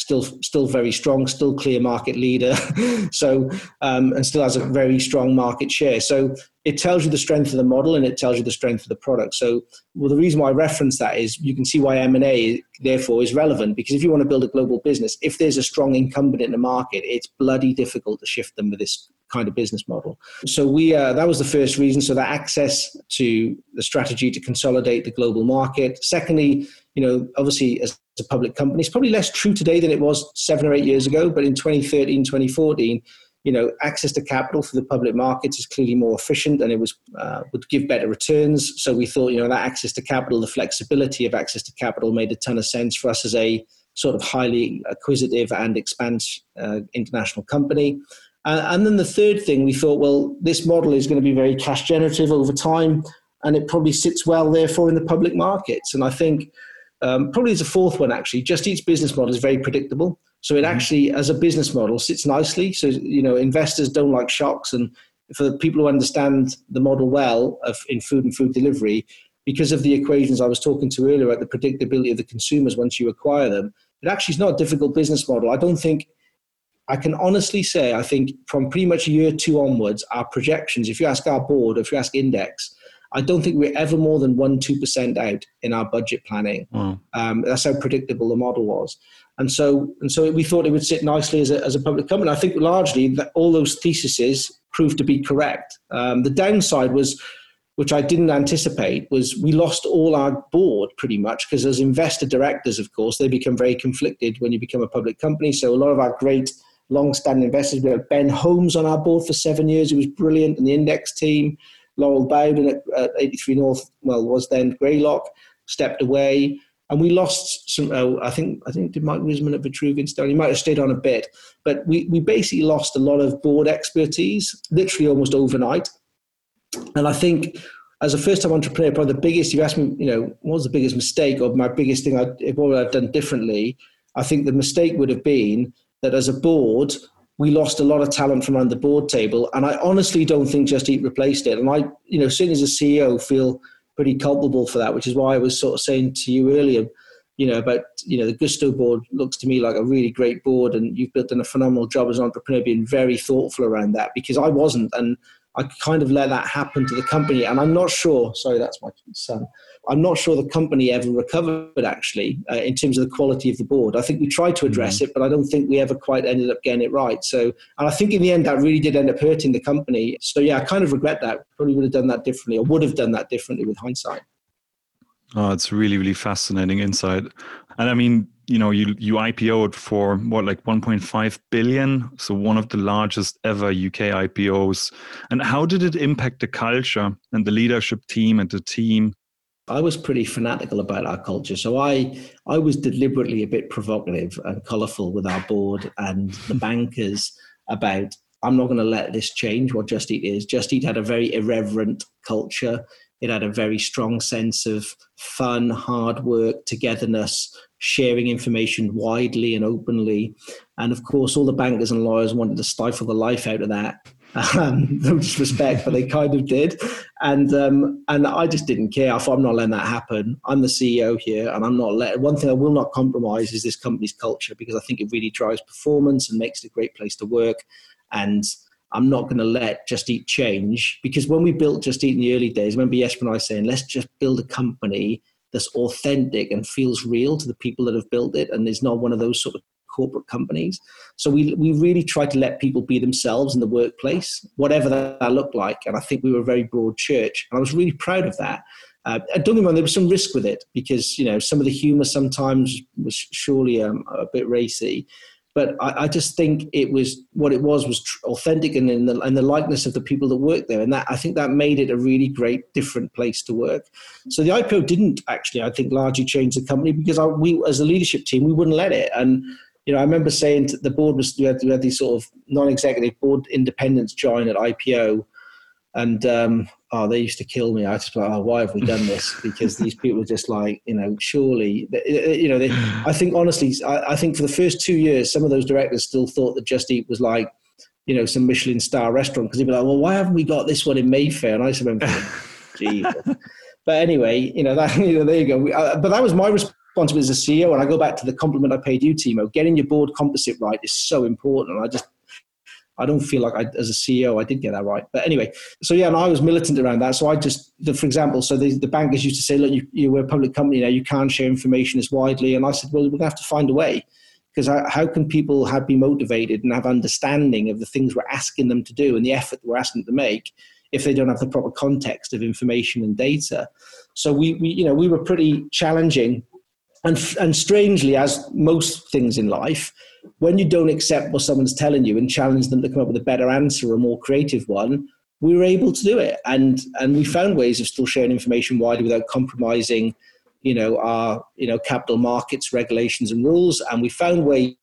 B: still still very strong, still clear market leader. so um, and still has a very strong market share. So it tells you the strength of the model and it tells you the strength of the product. So well, the reason why I reference that is you can see why M and A therefore is relevant because if you want to build a global business, if there's a strong incumbent in the market, it's bloody difficult to shift them with this kind of business model. So we uh, that was the first reason. So that access to the strategy to consolidate the global market. Secondly, you know, obviously as a public company, it's probably less true today than it was seven or eight years ago. But in 2013, 2014, you know, access to capital for the public markets is clearly more efficient and it was uh, would give better returns. So we thought, you know, that access to capital, the flexibility of access to capital, made a ton of sense for us as a sort of highly acquisitive and expanse uh, international company. Uh, and then the third thing, we thought, well, this model is going to be very cash generative over time, and it probably sits well, therefore, in the public markets. And I think um, probably as a fourth one, actually, Just Eat's business model is very predictable. So it mm-hmm. actually, as a business model, sits nicely. So you know, investors don't like shocks, and for people who understand the model well of in food and food delivery, because of the equations I was talking to earlier about the predictability of the consumers once you acquire them, it actually is not a difficult business model. I don't think I can honestly say, I think from pretty much year two onwards, our projections, if you ask our board, if you ask Index, I don't think we're ever more than one, two percent out in our budget planning. Um, that's how predictable the model was. And so, and so we thought it would sit nicely as a, as a public company. I think largely that all those theses proved to be correct. Um, the downside was, which I didn't anticipate, was we lost all our board pretty much because as investor directors, of course, they become very conflicted when you become a public company. So a lot of our great long-standing investors. We had Ben Holmes on our board for seven years. He was brilliant in the index team. Laurel Bowden at, at 83 North, well, was then Greylock, stepped away. And we lost some. Uh, I think I think did Mike Risman at Vitruvian. He might have stayed on a bit, but we we basically lost a lot of board expertise, literally almost overnight. And I think as a first time entrepreneur, probably the biggest, you asked me, you know, what was the biggest mistake or my biggest thing, I, what would I have done differently? I think the mistake would have been that as a board, we lost a lot of talent from around the board table. And I honestly don't think Just Eat replaced it. And I, you know, certainly as a CEO, feel pretty culpable for that, which is why I was sort of saying to you earlier, you know, about, you know, the Gousto board looks to me like a really great board and you've built done a phenomenal job as an entrepreneur being very thoughtful around that because I wasn't. And I kind of let that happen to the company. And I'm not sure, sorry, that's my son. I'm not sure the company ever recovered actually uh, in terms of the quality of the board. I think we tried to address mm-hmm. it, but I don't think we ever quite ended up getting it right. So, and I think in the end that really did end up hurting the company. So yeah, I kind of regret that. Probably would have done that differently or would have done that differently with hindsight.
A: Oh, it's really, really fascinating insight. And I mean, you know, you you IPO'd for what like 1.5 billion, so one of the largest ever UK IPOs. And how did it impact the culture and the leadership team and the team?
B: I was pretty fanatical about our culture, so I I was deliberately a bit provocative and colourful with our board and the bankers about I'm not going to let this change what Just Eat is. Just Eat had a very irreverent culture. It had a very strong sense of fun, hard work, togetherness, sharing information widely and openly. And of course, all the bankers and lawyers wanted to stifle the life out of that. Um, no disrespect, but they kind of did, and um, and I just didn't care. I thought I'm not letting that happen. I'm the CEO here, and I'm not letting. One thing I will not compromise is this company's culture because I think it really drives performance and makes it a great place to work. And I'm not going to let Just Eat change because when we built Just Eat in the early days, I remember Jesper and I saying, let's just build a company that's authentic and feels real to the people that have built it and is not one of those sort of corporate companies. So we, we really tried to let people be themselves in the workplace, whatever that looked like. And I think we were a very broad church. And I was really proud of that. Uh, don't get me wrong, there was some risk with it because, you know, some of the humor sometimes was surely um, a bit racy but I, I, just think it was what it was was tr- authentic and in the, the likeness of the people that worked there, and that I think that made it a really great, different place to work. So the IPO didn't actually, I think, largely change the company because I, we, as a leadership team, we wouldn't let it. And you know, I remember saying to the board was we had, we had these sort of non-executive board independents join at IPO, and um, oh, they used to kill me. I just like, oh, why have we done this? Because these people were just like, you know, surely, you know, they, I think honestly, I, I, think for the first two years, some of those directors still thought that Just Eat was like, you know, some Michelin star restaurant because they'd be like, well, why haven't we got this one in Mayfair? And I just remember, Jesus. But anyway, you know, that, you know, there you go. Uh, but that was my responsibility as a CEO. And I go back to the compliment I paid you, Timo. Getting your board composite right is so important. I just I don't feel like I, as a CEO, I did get that right. But anyway, so yeah, and I was militant around that. So I just, the, for example, so the, the bankers used to say, look, you, you are a public company now, you can't share information as widely. And I said, well, we're going to have to find a way because how can people have be motivated and have understanding of the things we're asking them to do and the effort we're asking them to make if they don't have the proper context of information and data? So we, we you know, we were pretty challenging and, and strangely, as most things in life, when you don't accept what someone's telling you and challenge them to come up with a better answer, a more creative one, we were able to do it. And, and we found ways of still sharing information widely without compromising, you know, our, you know, capital markets regulations and rules. And we found ways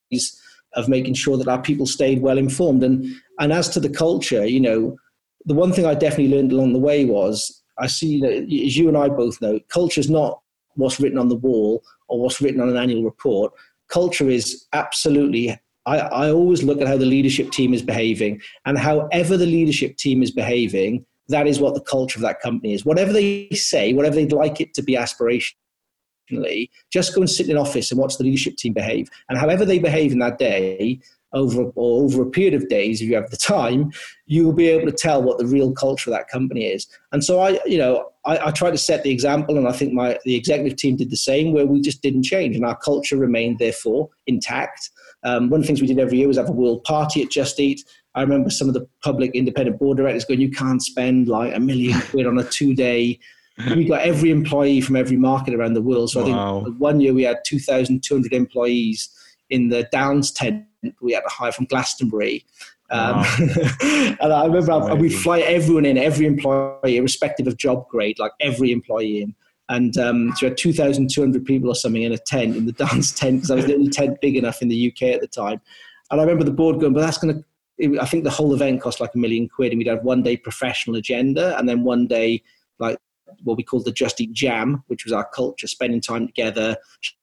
B: of making sure that our people stayed well informed. And, and as to the culture, you know, the one thing I definitely learned along the way was I see, know, as you and I both know, culture is not what's written on the wall or what's written on an annual report. Culture is absolutely I, I, always look at how the leadership team is behaving, and however the leadership team is behaving, that is what the culture of that company is. Whatever they say, whatever they'd like it to be aspirationally, just go and sit in an office and watch the leadership team behave. And however they behave in that day, over or over a period of days, if you have the time, you will be able to tell what the real culture of that company is. And so I, you know, I, I try to set the example, and I think my the executive team did the same, where we just didn't change, and our culture remained therefore intact. Um, one of the things we did every year was have a world party at Just Eat. I remember some of the public independent board directors going, "You can't spend like a million quid on a two day." we got every employee from every market around the world. So wow. I think one year we had 2,200 employees in the Downs tent we had to hire from Glastonbury. Um, wow. and I remember we'd fly everyone in, every employee, irrespective of job grade, like every employee in. And um, so we had 2,200 people or something in a tent, in the Downs tent, because I was the only tent big enough in the UK at the time. And I remember the board going, but that's going to, I think the whole event cost like a million quid, and we'd have one day professional agenda, and then one day like what we called the Just Eat Jam, which was our culture, spending time together,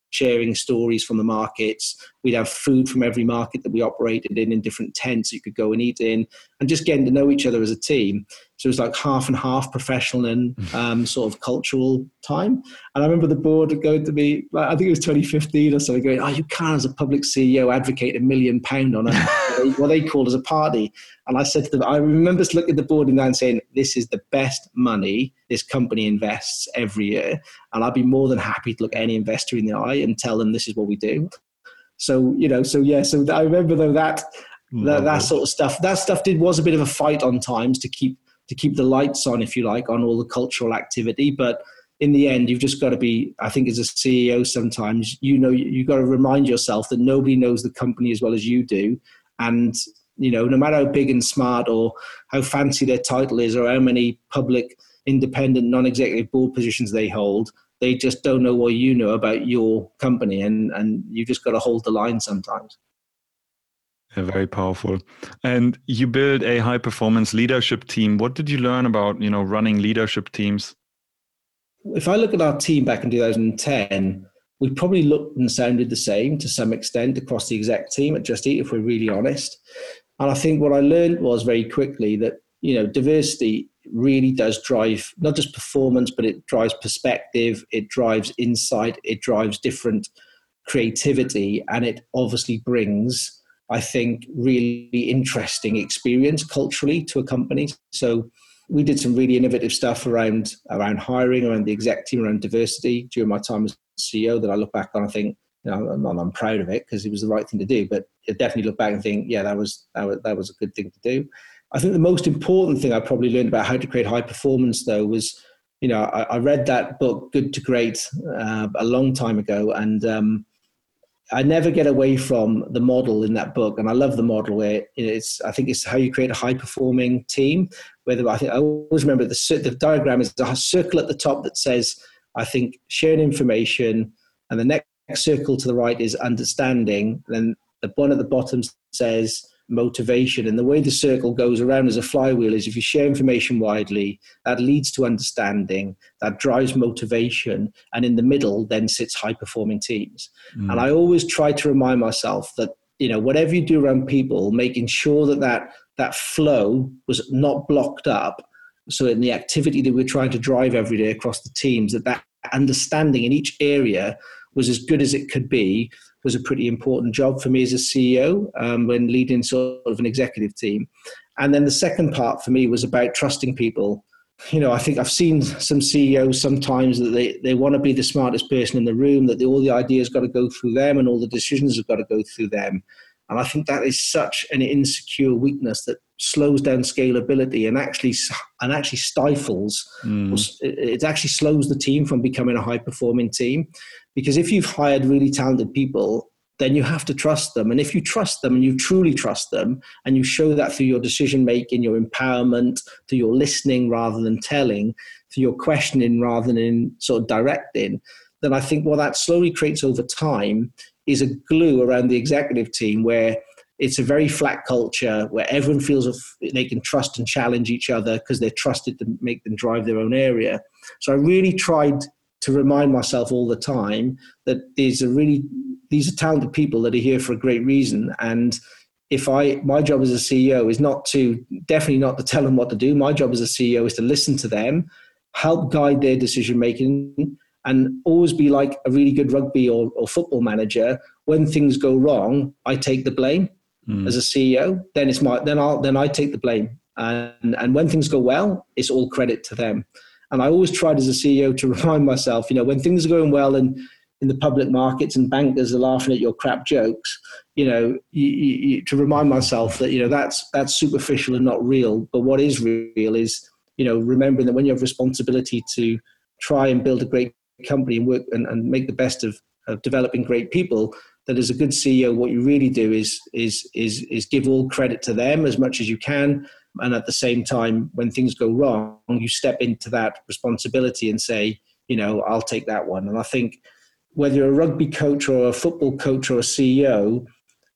B: sharing stories from the markets. We'd have food from every market that we operated in in different tents you could go and eat in. And just getting to know each other as a team. So it was like half and half professional and um, sort of cultural time. And I remember the board going to me, like, I think it was 2015 or something, going, "Oh, you can't as a public CEO advocate a million pound on a what they called as a party." And I said to them, I remember looking at the board and then saying, "This is the best money this company invests every year, and I'd be more than happy to look any investor in the eye and tell them this is what we do." So you know, so yeah, so I remember though that that, that sort of stuff. That stuff did was a bit of a fight on times to keep to keep the lights on, if you like, on all the cultural activity. But in the end, you've just got to be. I think as a CEO, sometimes you know you, have got to remind yourself that nobody knows the company as well as you do, and you know no matter how big and smart or how fancy their title is or how many public, independent, non-executive board positions they hold. They just don't know what you know about your company, and, and you've just got to hold the line sometimes.
A: Yeah, very powerful. And you build a high performance leadership team. What did you learn about, you know, running leadership teams?
B: If I look at our team back in 2010, we probably looked and sounded the same to some extent across the exec team at Just Eat, if we're really honest. And I think what I learned was very quickly that, you know, diversity really does drive not just performance, but it drives perspective, it drives insight, it drives different creativity, and it obviously brings I think, really interesting experience culturally to a company. So we did some really innovative stuff around around hiring, around the exec team, around diversity during my time as CEO. That I look back on, I think, you know, I'm, I'm proud of it because it was the right thing to do. But I definitely look back and think, yeah, that was that was that was a good thing to do. I think the most important thing I probably learned about how to create high performance, though, was you know I, I read that book, Good to Great, uh, a long time ago, and um, I never get away from the model in that book, and I love the model where it's. I think it's how you create a high performing team. Whether I think I always remember the the diagram is a circle at the top that says I think sharing information, and the next circle to the right is understanding. Then the one at the bottom says motivation. And the way the circle goes around as a flywheel is if you share information widely, that leads to understanding, that drives motivation. And in the middle, then sits high performing teams. Mm. And I always try to remind myself that, you know, whatever you do around people, making sure that that, that flow was not blocked up. So in the activity that we're trying to drive every day across the teams, that that understanding in each area was as good as it could be was a pretty important job for me as a CEO um, when leading sort of an executive team. And then the second part for me was about trusting people. You know, I think I've seen some CEOs sometimes that they, they want to be the smartest person in the room, that the, all the ideas got to go through them and all the decisions have got to go through them. And I think that is such an insecure weakness that slows down scalability and actually and actually stifles. Mm. It actually slows the team from becoming a high performing team. Because if you've hired really talented people, then you have to trust them. And if you trust them and you truly trust them, and you show that through your decision making, your empowerment, through your listening rather than telling, through your questioning rather than sort of directing, then I think what that slowly creates over time is a glue around the executive team where it's a very flat culture where everyone feels they can trust and challenge each other because they're trusted to make them drive their own area. So I really tried to remind myself all the time that these are really these are talented people that are here for a great reason. And if i my job as a ceo is not to definitely not to tell them what to do. My job as a ceo is to listen to them help guide their decision making and always be like a really good rugby or, or football manager. When things go wrong i take the blame mm. as a ceo then it's my then i'll then i take the blame. And and when things go well it's all credit to them and I always tried as a CEO to remind myself, you know, when things are going well and in the public markets and bankers are laughing at your crap jokes, you know, you, you, to remind myself that, you know, that's, that's superficial and not real. But what is real is, you know, remembering that when you have responsibility to try and build a great company and work and, and make the best of, of developing great people, that as a good CEO, what you really do is, is, is, is give all credit to them as much as you can and at the same time when things go wrong you step into that responsibility and say you know i'll take that one. And i think whether you're a rugby coach or a football coach or a ceo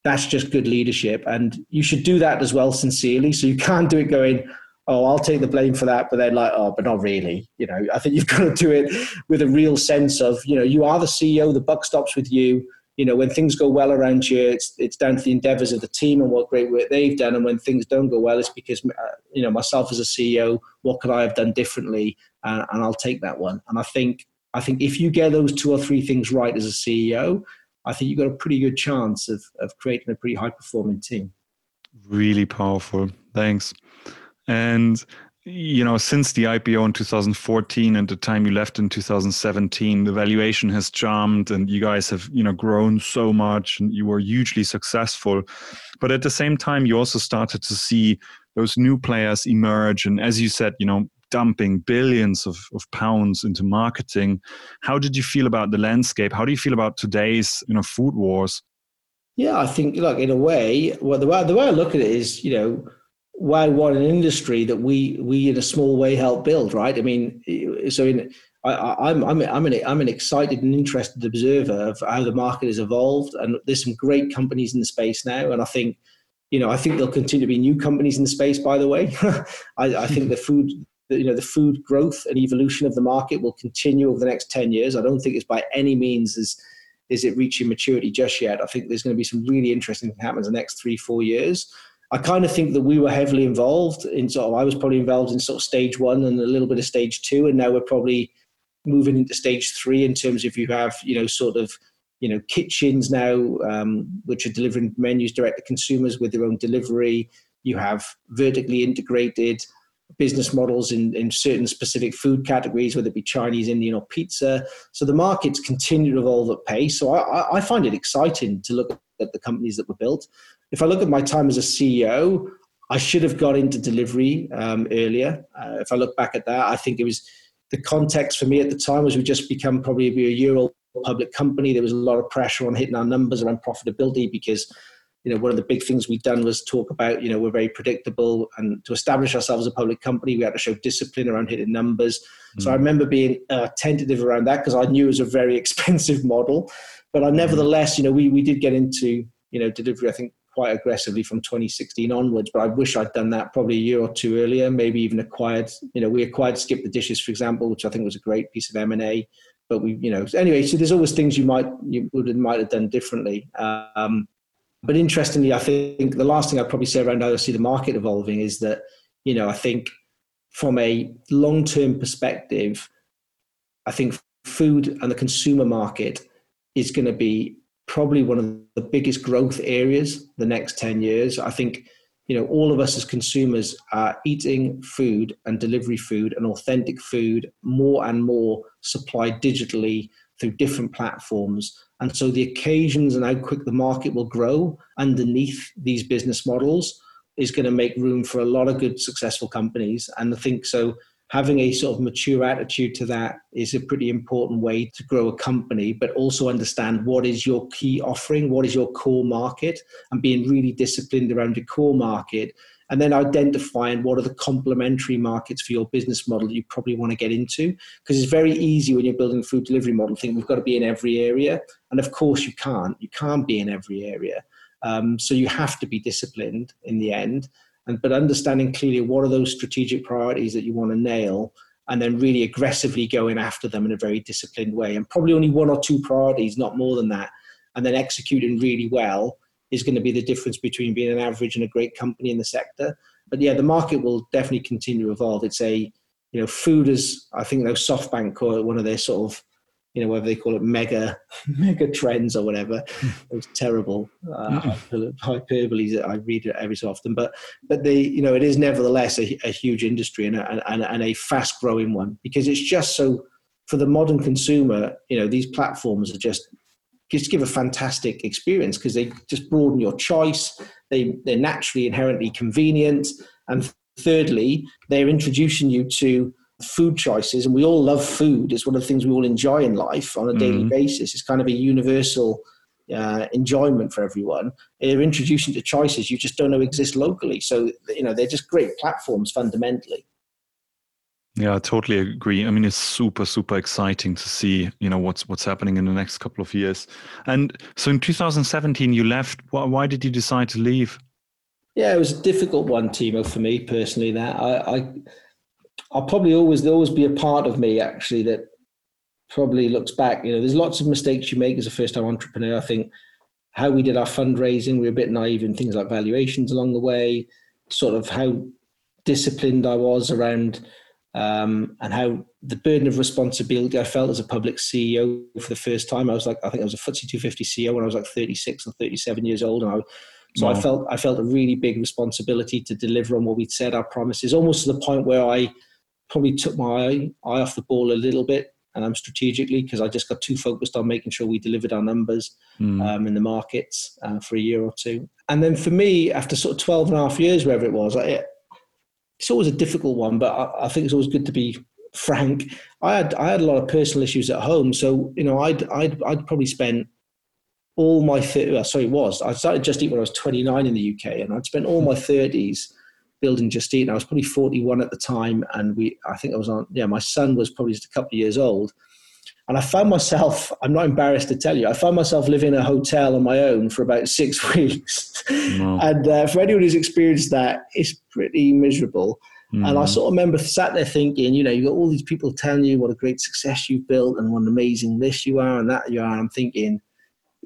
B: that's just good leadership. And you should do that as well sincerely. So you can't do it going oh i'll take the blame for that but then like oh but not really. You know i think you've got to do it with a real sense of you know you are the ceo the buck stops with you you know, when things go well around here, it's it's down to the endeavours of the team and what great work they've done. And when things don't go well, it's because uh, you know myself as a CEO, what could I have done differently? And, and I'll take that one. And I think I think if you get those two or three things right as a CEO, I think you've got a pretty good chance of of creating a pretty high performing team.
A: Really powerful. Thanks. And you know, since the IPO in 2014 and the time you left in 2017, the valuation has jumped and you guys have, you know, grown so much and you were hugely successful. But at the same time, you also started to see those new players emerge. And as you said, you know, dumping billions of, of pounds into marketing. How did you feel about the landscape? How do you feel about today's, you know, food wars?
B: Yeah, I think, look, in a way, well, the way, the way I look at it is, you know, why what an industry that we we in a small way help build, right? I mean, so in I, am I'm I'm an I'm an excited and interested observer of how the market has evolved, and there's some great companies in the space now, and I think, you know, I think there'll continue to be new companies in the space. By the way, I, I think the food you know the food growth and evolution of the market will continue over the next 10 years i don't think it's by any means is is it reaching maturity just yet i think there's going to be some really interesting things happen in the next three four years I kind of think that we were heavily involved in sort of, I was probably involved in sort of stage one and a little bit of stage two. And now we're probably moving into stage three in terms of you have, you know, sort of, you know, kitchens now, um, which are delivering menus direct to consumers with their own delivery. You have vertically integrated business models in, in certain specific food categories, whether it be Chinese, Indian, or pizza. So the markets continue to evolve at pace. So I, I find it exciting to look at the companies that were built if I look at my time as a CEO, I should have got into delivery um, earlier. Uh, if I look back at that, I think it was the context for me at the time was we just become probably a year old public company. There was a lot of pressure on hitting our numbers around profitability because you know one of the big things we've done was talk about you know we're very predictable and to establish ourselves as a public company we had to show discipline around hitting numbers mm. so i remember being uh, tentative around that because i knew it was a very expensive model but i nevertheless you know we, we did get into you know delivery i think quite aggressively from 2016 onwards. But I wish I'd done that probably a year or two earlier. Maybe even acquired. You know, we acquired Skip the Dishes, for example, which I think was a great piece of M and A. But we, you know, anyway. So there's always things you might you would might have done differently. Um, but interestingly, I think the last thing I'd probably say around how I see the market evolving is that, you know, I think from a long term perspective, I think food and the consumer market is going to be probably one of the biggest growth areas the next 10 years. I think, you know, all of us as consumers are eating food and delivery food and authentic food more and more supplied digitally through different platforms. And so the occasions and how quick the market will grow underneath these business models is going to make room for a lot of good, successful companies. And I think so having a sort of mature attitude to that is a pretty important way to grow a company, but also understand what is your key offering, what is your core market, and being really disciplined around your core market. And then identifying what are the complementary markets for your business model that you probably want to get into. Because it's very easy when you're building a food delivery model, think we've got to be in every area. And of course, you can't. You can't be in every area. Um, so you have to be disciplined in the end and but understanding clearly what are those strategic priorities that you want to nail and then really aggressively going after them in a very disciplined way. And probably only one or two priorities not more than that and then executing really well is going to be the difference between being an average and a great company in the sector. But yeah the market will definitely continue to evolve. It's a you know food is i think those softbank it one of their sort of you know, whether they call it mega mega trends or whatever. it was terrible uh, mm-hmm. hyperbole that I read it every so often. But but the you know it is nevertheless a, a huge industry and a, and, and a fast growing one because it's just so for the modern consumer. You know, these platforms are just just give a fantastic experience because they just broaden your choice. They they're naturally inherently convenient, and thirdly, they're introducing you to food choices, and we all love food. It's one of the things we all enjoy in life on a daily mm-hmm. basis. It's kind of a universal uh, enjoyment for everyone. They're introducing to choices you just don't know exist locally. So you know they're just great platforms fundamentally.
A: Yeah, I totally agree. I mean, it's super, super exciting to see, you know, what's what's happening in the next couple of years. And so, in 2017, you left. Why, why did you decide to leave?
B: Yeah, it was a difficult one, Timo, for me personally. That I, I I'll probably always there'll always be a part of me actually that probably looks back, you know, there's lots of mistakes you make as a first time entrepreneur. I think how we did our fundraising, we were a bit naive in things like valuations along the way, sort of how disciplined I was around um, and how the burden of responsibility I felt as a public CEO for the first time. I was like, I think I was a FTSE 250 CEO when I was like 36 or 37 years old, and I, so wow. I felt I felt a really big responsibility to deliver on what we'd said our promises, almost to the point where I probably took my eye, eye off the ball a little bit and um, strategically because I just got too focused on making sure we delivered our numbers mm. um, in the markets uh, for a year or two. And then for me, after sort of 12 and a half years, wherever it was, I, it's always a difficult one, but I, I, think it's always good to be frank. I had I had a lot of personal issues at home, so you know I'd I'd, I'd probably spent all my th- sorry it was I started Just Eat when I was 29 in the UK, and I'd spent all my 30s building Just Eat. I was probably 41 at the time, and we I think I was on yeah my son was probably just a couple of years old. And I found myself, I'm not embarrassed to tell you, I found myself living in a hotel on my own for about six weeks. No. And uh, for anyone who's experienced that, it's pretty miserable. Mm. And I sort of remember sat there thinking, you know, you've got all these people telling you what a great success you've built and what an amazing this you are and that you are. And I'm thinking,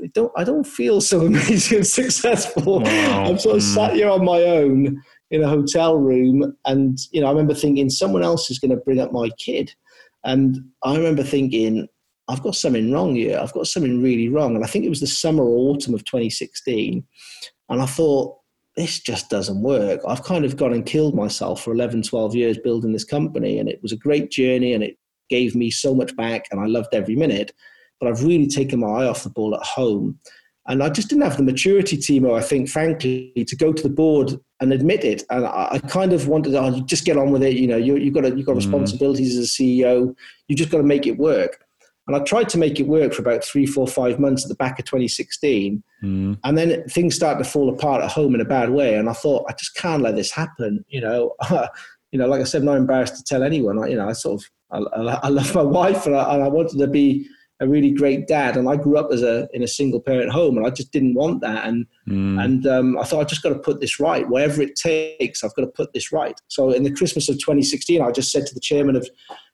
B: I don't, I don't feel so amazing and successful. Wow. I'm sort of mm. sat here on my own in a hotel room. And, you know, I remember thinking someone else is going to bring up my kid. And I remember thinking, I've got something wrong here. I've got something really wrong. And I think it was the summer or autumn of 2016. And I thought, this just doesn't work. I've kind of gone and killed myself for 11, 12 years building this company. And it was a great journey and it gave me so much back. And I loved every minute. But I've really taken my eye off the ball at home. And I just didn't have the maturity, Timo, I think, frankly, to go to the board and admit it. And I, I kind of wanted, oh, just get on with it. You know, you, have got, a, you've got mm. responsibilities as a CEO. You've just got to make it work. And I tried to make it work for about three, four, five months at the back of 2016. Mm. And then things started to fall apart at home in a bad way. And I thought, I just can't let this happen. You know, you know, like I said, I'm not embarrassed to tell anyone. I, you know, I sort of, I, I love my wife and I, and I wanted to be a really great dad. And I grew up as a in a single parent home, and I just didn't want that. And mm. and um, I thought I just got to put this right. Whatever it takes, I've got to put this right. So in the Christmas of 2016, I just said to the chairman of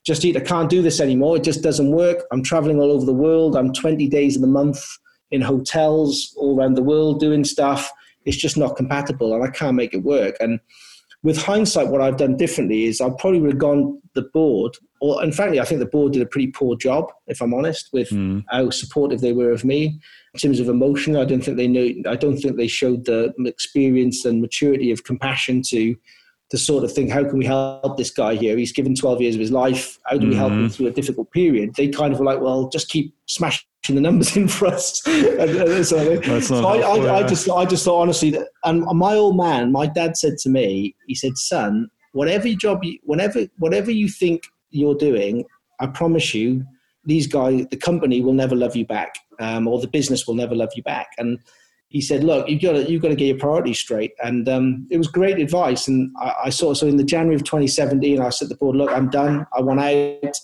B: Just Eat, I can't do this anymore. It just doesn't work. I'm traveling all over the world. I'm 20 days of the month in hotels all around the world doing stuff. It's just not compatible, and I can't make it work. And with hindsight, what I've done differently is I probably would have gone the board, or and frankly, I think the board did a pretty poor job, if I'm honest, with mm. how supportive they were of me in terms of emotion. I don't think they knew. I don't think they showed the experience and maturity of compassion to to sort of think, how can we help this guy here? He's given 12 years of his life. How do we help him mm-hmm. through a difficult period? They kind of were like, well, just keep smashing the numbers in for us. and, and so, so I, I, I, just, I just thought honestly, that, and my old man, my dad said to me, he said, son, whatever job, you, whenever, whatever you think you're doing, I promise you, these guys, the company will never love you back, um, or the business will never love you back. And he said, "Look, you've got to you've got to get your priorities straight." And um, it was great advice. And I, I saw so in the January of 2017, I said to the board, "Look, I'm done. I want out.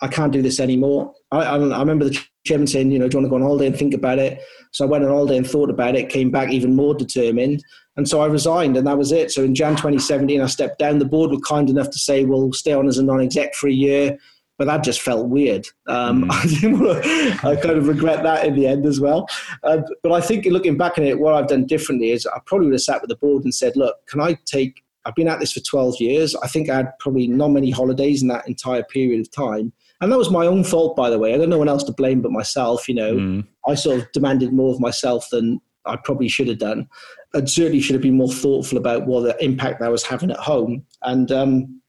B: I can't do this anymore." I, I, I remember the chairman saying, "You know, do you want to go on holiday and think about it?" So I went on holiday and thought about it. Came back even more determined, and so I resigned, and that was it. So in Jan 2017, I stepped down. The board were kind enough to say, "We'll stay on as a non-exec for a year." But that just felt weird. Um, mm. I, I, kind of regret that in the end as well. Uh, but I think looking back on it, what I've done differently is I probably would have sat with the board and said, look, can I take, I've been at this for 12 years. I think I had probably not many holidays in that entire period of time. And that was my own fault, by the way. I got no one else to blame but myself. You know, mm. I sort of demanded more of myself than I probably should have done. I certainly should have been more thoughtful about what the impact I was having at home. And um,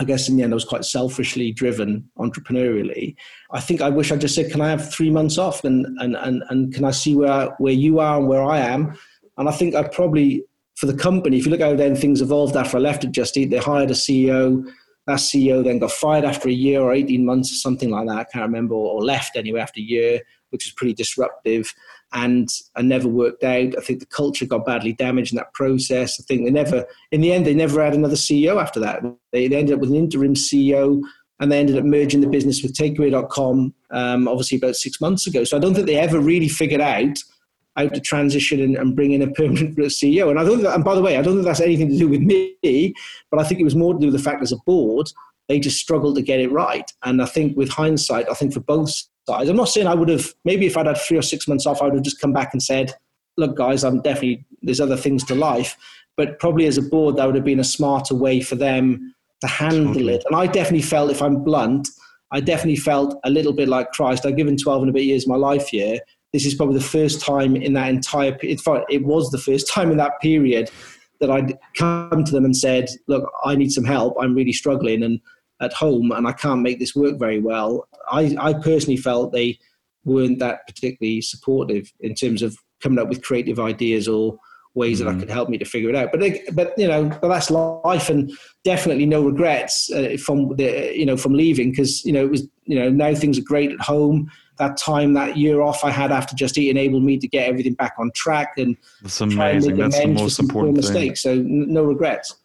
B: I guess in the end, I was quite selfishly driven entrepreneurially. I think I wish I just said, "Can I have three months off and and and, and can I see where where you are and where I am?" And I think I probably for the company, if you look how then things evolved after I left at Just Eat, they hired a CEO. That CEO then got fired after a year or eighteen months or something like that. I can't remember, or, left anyway after a year, which was pretty disruptive and and never worked out. I think the culture got badly damaged in that process. I think they never, in the end, they never had another CEO after that. They, they ended up with an interim CEO, and they ended up merging the business with Takeaway.com, um, obviously about six months ago. So I don't think they ever really figured out how to transition and, and bring in a permanent CEO. And I don't. That, and by the way, I don't think that's anything to do with me, but I think it was more to do with the fact as a board they just struggled to get it right. And I think with hindsight, I think for both sides, I'm not saying I would have, maybe if I'd had three or six months off, I would have just come back and said, look, guys, I'm definitely, there's other things to life. But probably as a board, that would have been a smarter way for them to handle totally. it. And I definitely felt, if I'm blunt, I definitely felt a little bit like Christ. I've given 12 and a bit years of my life here. This is probably the first time in that entire, in fact, it was the first time in that period that I'd come to them and said, look, I need some help. I'm really struggling. And at home and I can't make this work very well. I, I personally felt they weren't that particularly supportive in terms of coming up with creative ideas or ways mm-hmm. that I mm. could help me to figure it out. But but you know, but that's life, and definitely no regrets uh, from the you know from leaving because you know it was you know now things are great at home. That time, that year off I had after Just Eat enabled me to get everything back on track and
A: that's amazing. That's the most important thing. Mistakes.
B: So no regrets.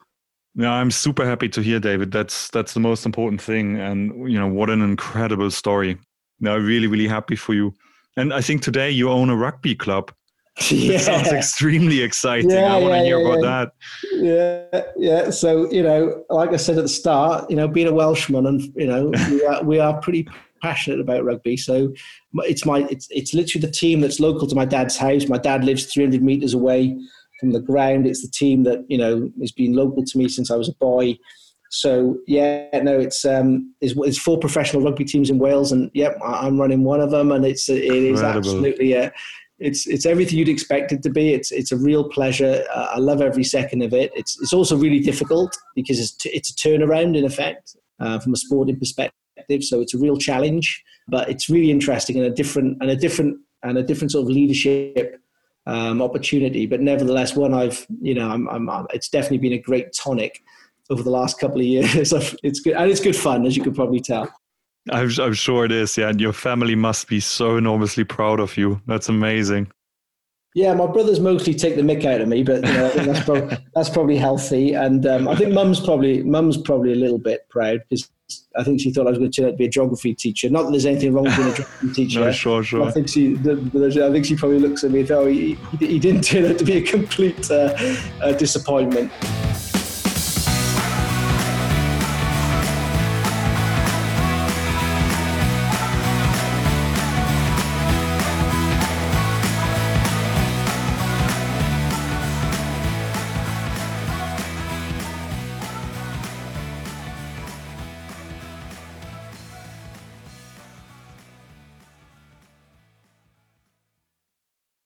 A: Yeah, I'm super happy to hear, David. That's that's the most important thing, and you know what an incredible story. Now, really, really happy for you. And I think today you own a rugby club. Yeah. It sounds extremely exciting. Yeah, I want yeah, to hear yeah, about
B: that. Yeah, yeah. So you know, like I said at the start, you know, being a Welshman, and you know, we are, we are pretty passionate about rugby. So it's my it's it's literally the team that's local to my dad's house. My dad lives 300 meters away from the ground. It's the team that you know has been local to me since I was a boy. So yeah, no, it's um, it's, it's four professional rugby teams in Wales, and yep, I'm running one of them, and it's it is Incredible. absolutely yeah. It's it's everything you'd expect it to be. It's it's a real pleasure. Uh, I love every second of it. It's it's also really difficult because it's t- it's a turnaround in effect uh, from a sporting perspective. So it's a real challenge, but it's really interesting and a different and a different and a different sort of leadership um, opportunity. But nevertheless, one I've you know I'm, I'm, it's definitely been a great tonic over the last couple of years. it's good and it's good fun, as you can probably tell.
A: I'm, I'm sure it is. Yeah, and your family must be so enormously proud of you. That's amazing.
B: Yeah, my brothers mostly take the mick out of me, but you know, that's, probably, that's probably healthy. And um, I think mum's probably mum's probably a little bit proud because I think she thought I was going to turn out to be a geography teacher. Not that there's anything wrong with being a geography teacher.
A: no, sure, sure.
B: I think she, I think she probably looks at me and thought, oh, he, he didn't turn out to be a complete uh, uh, disappointment.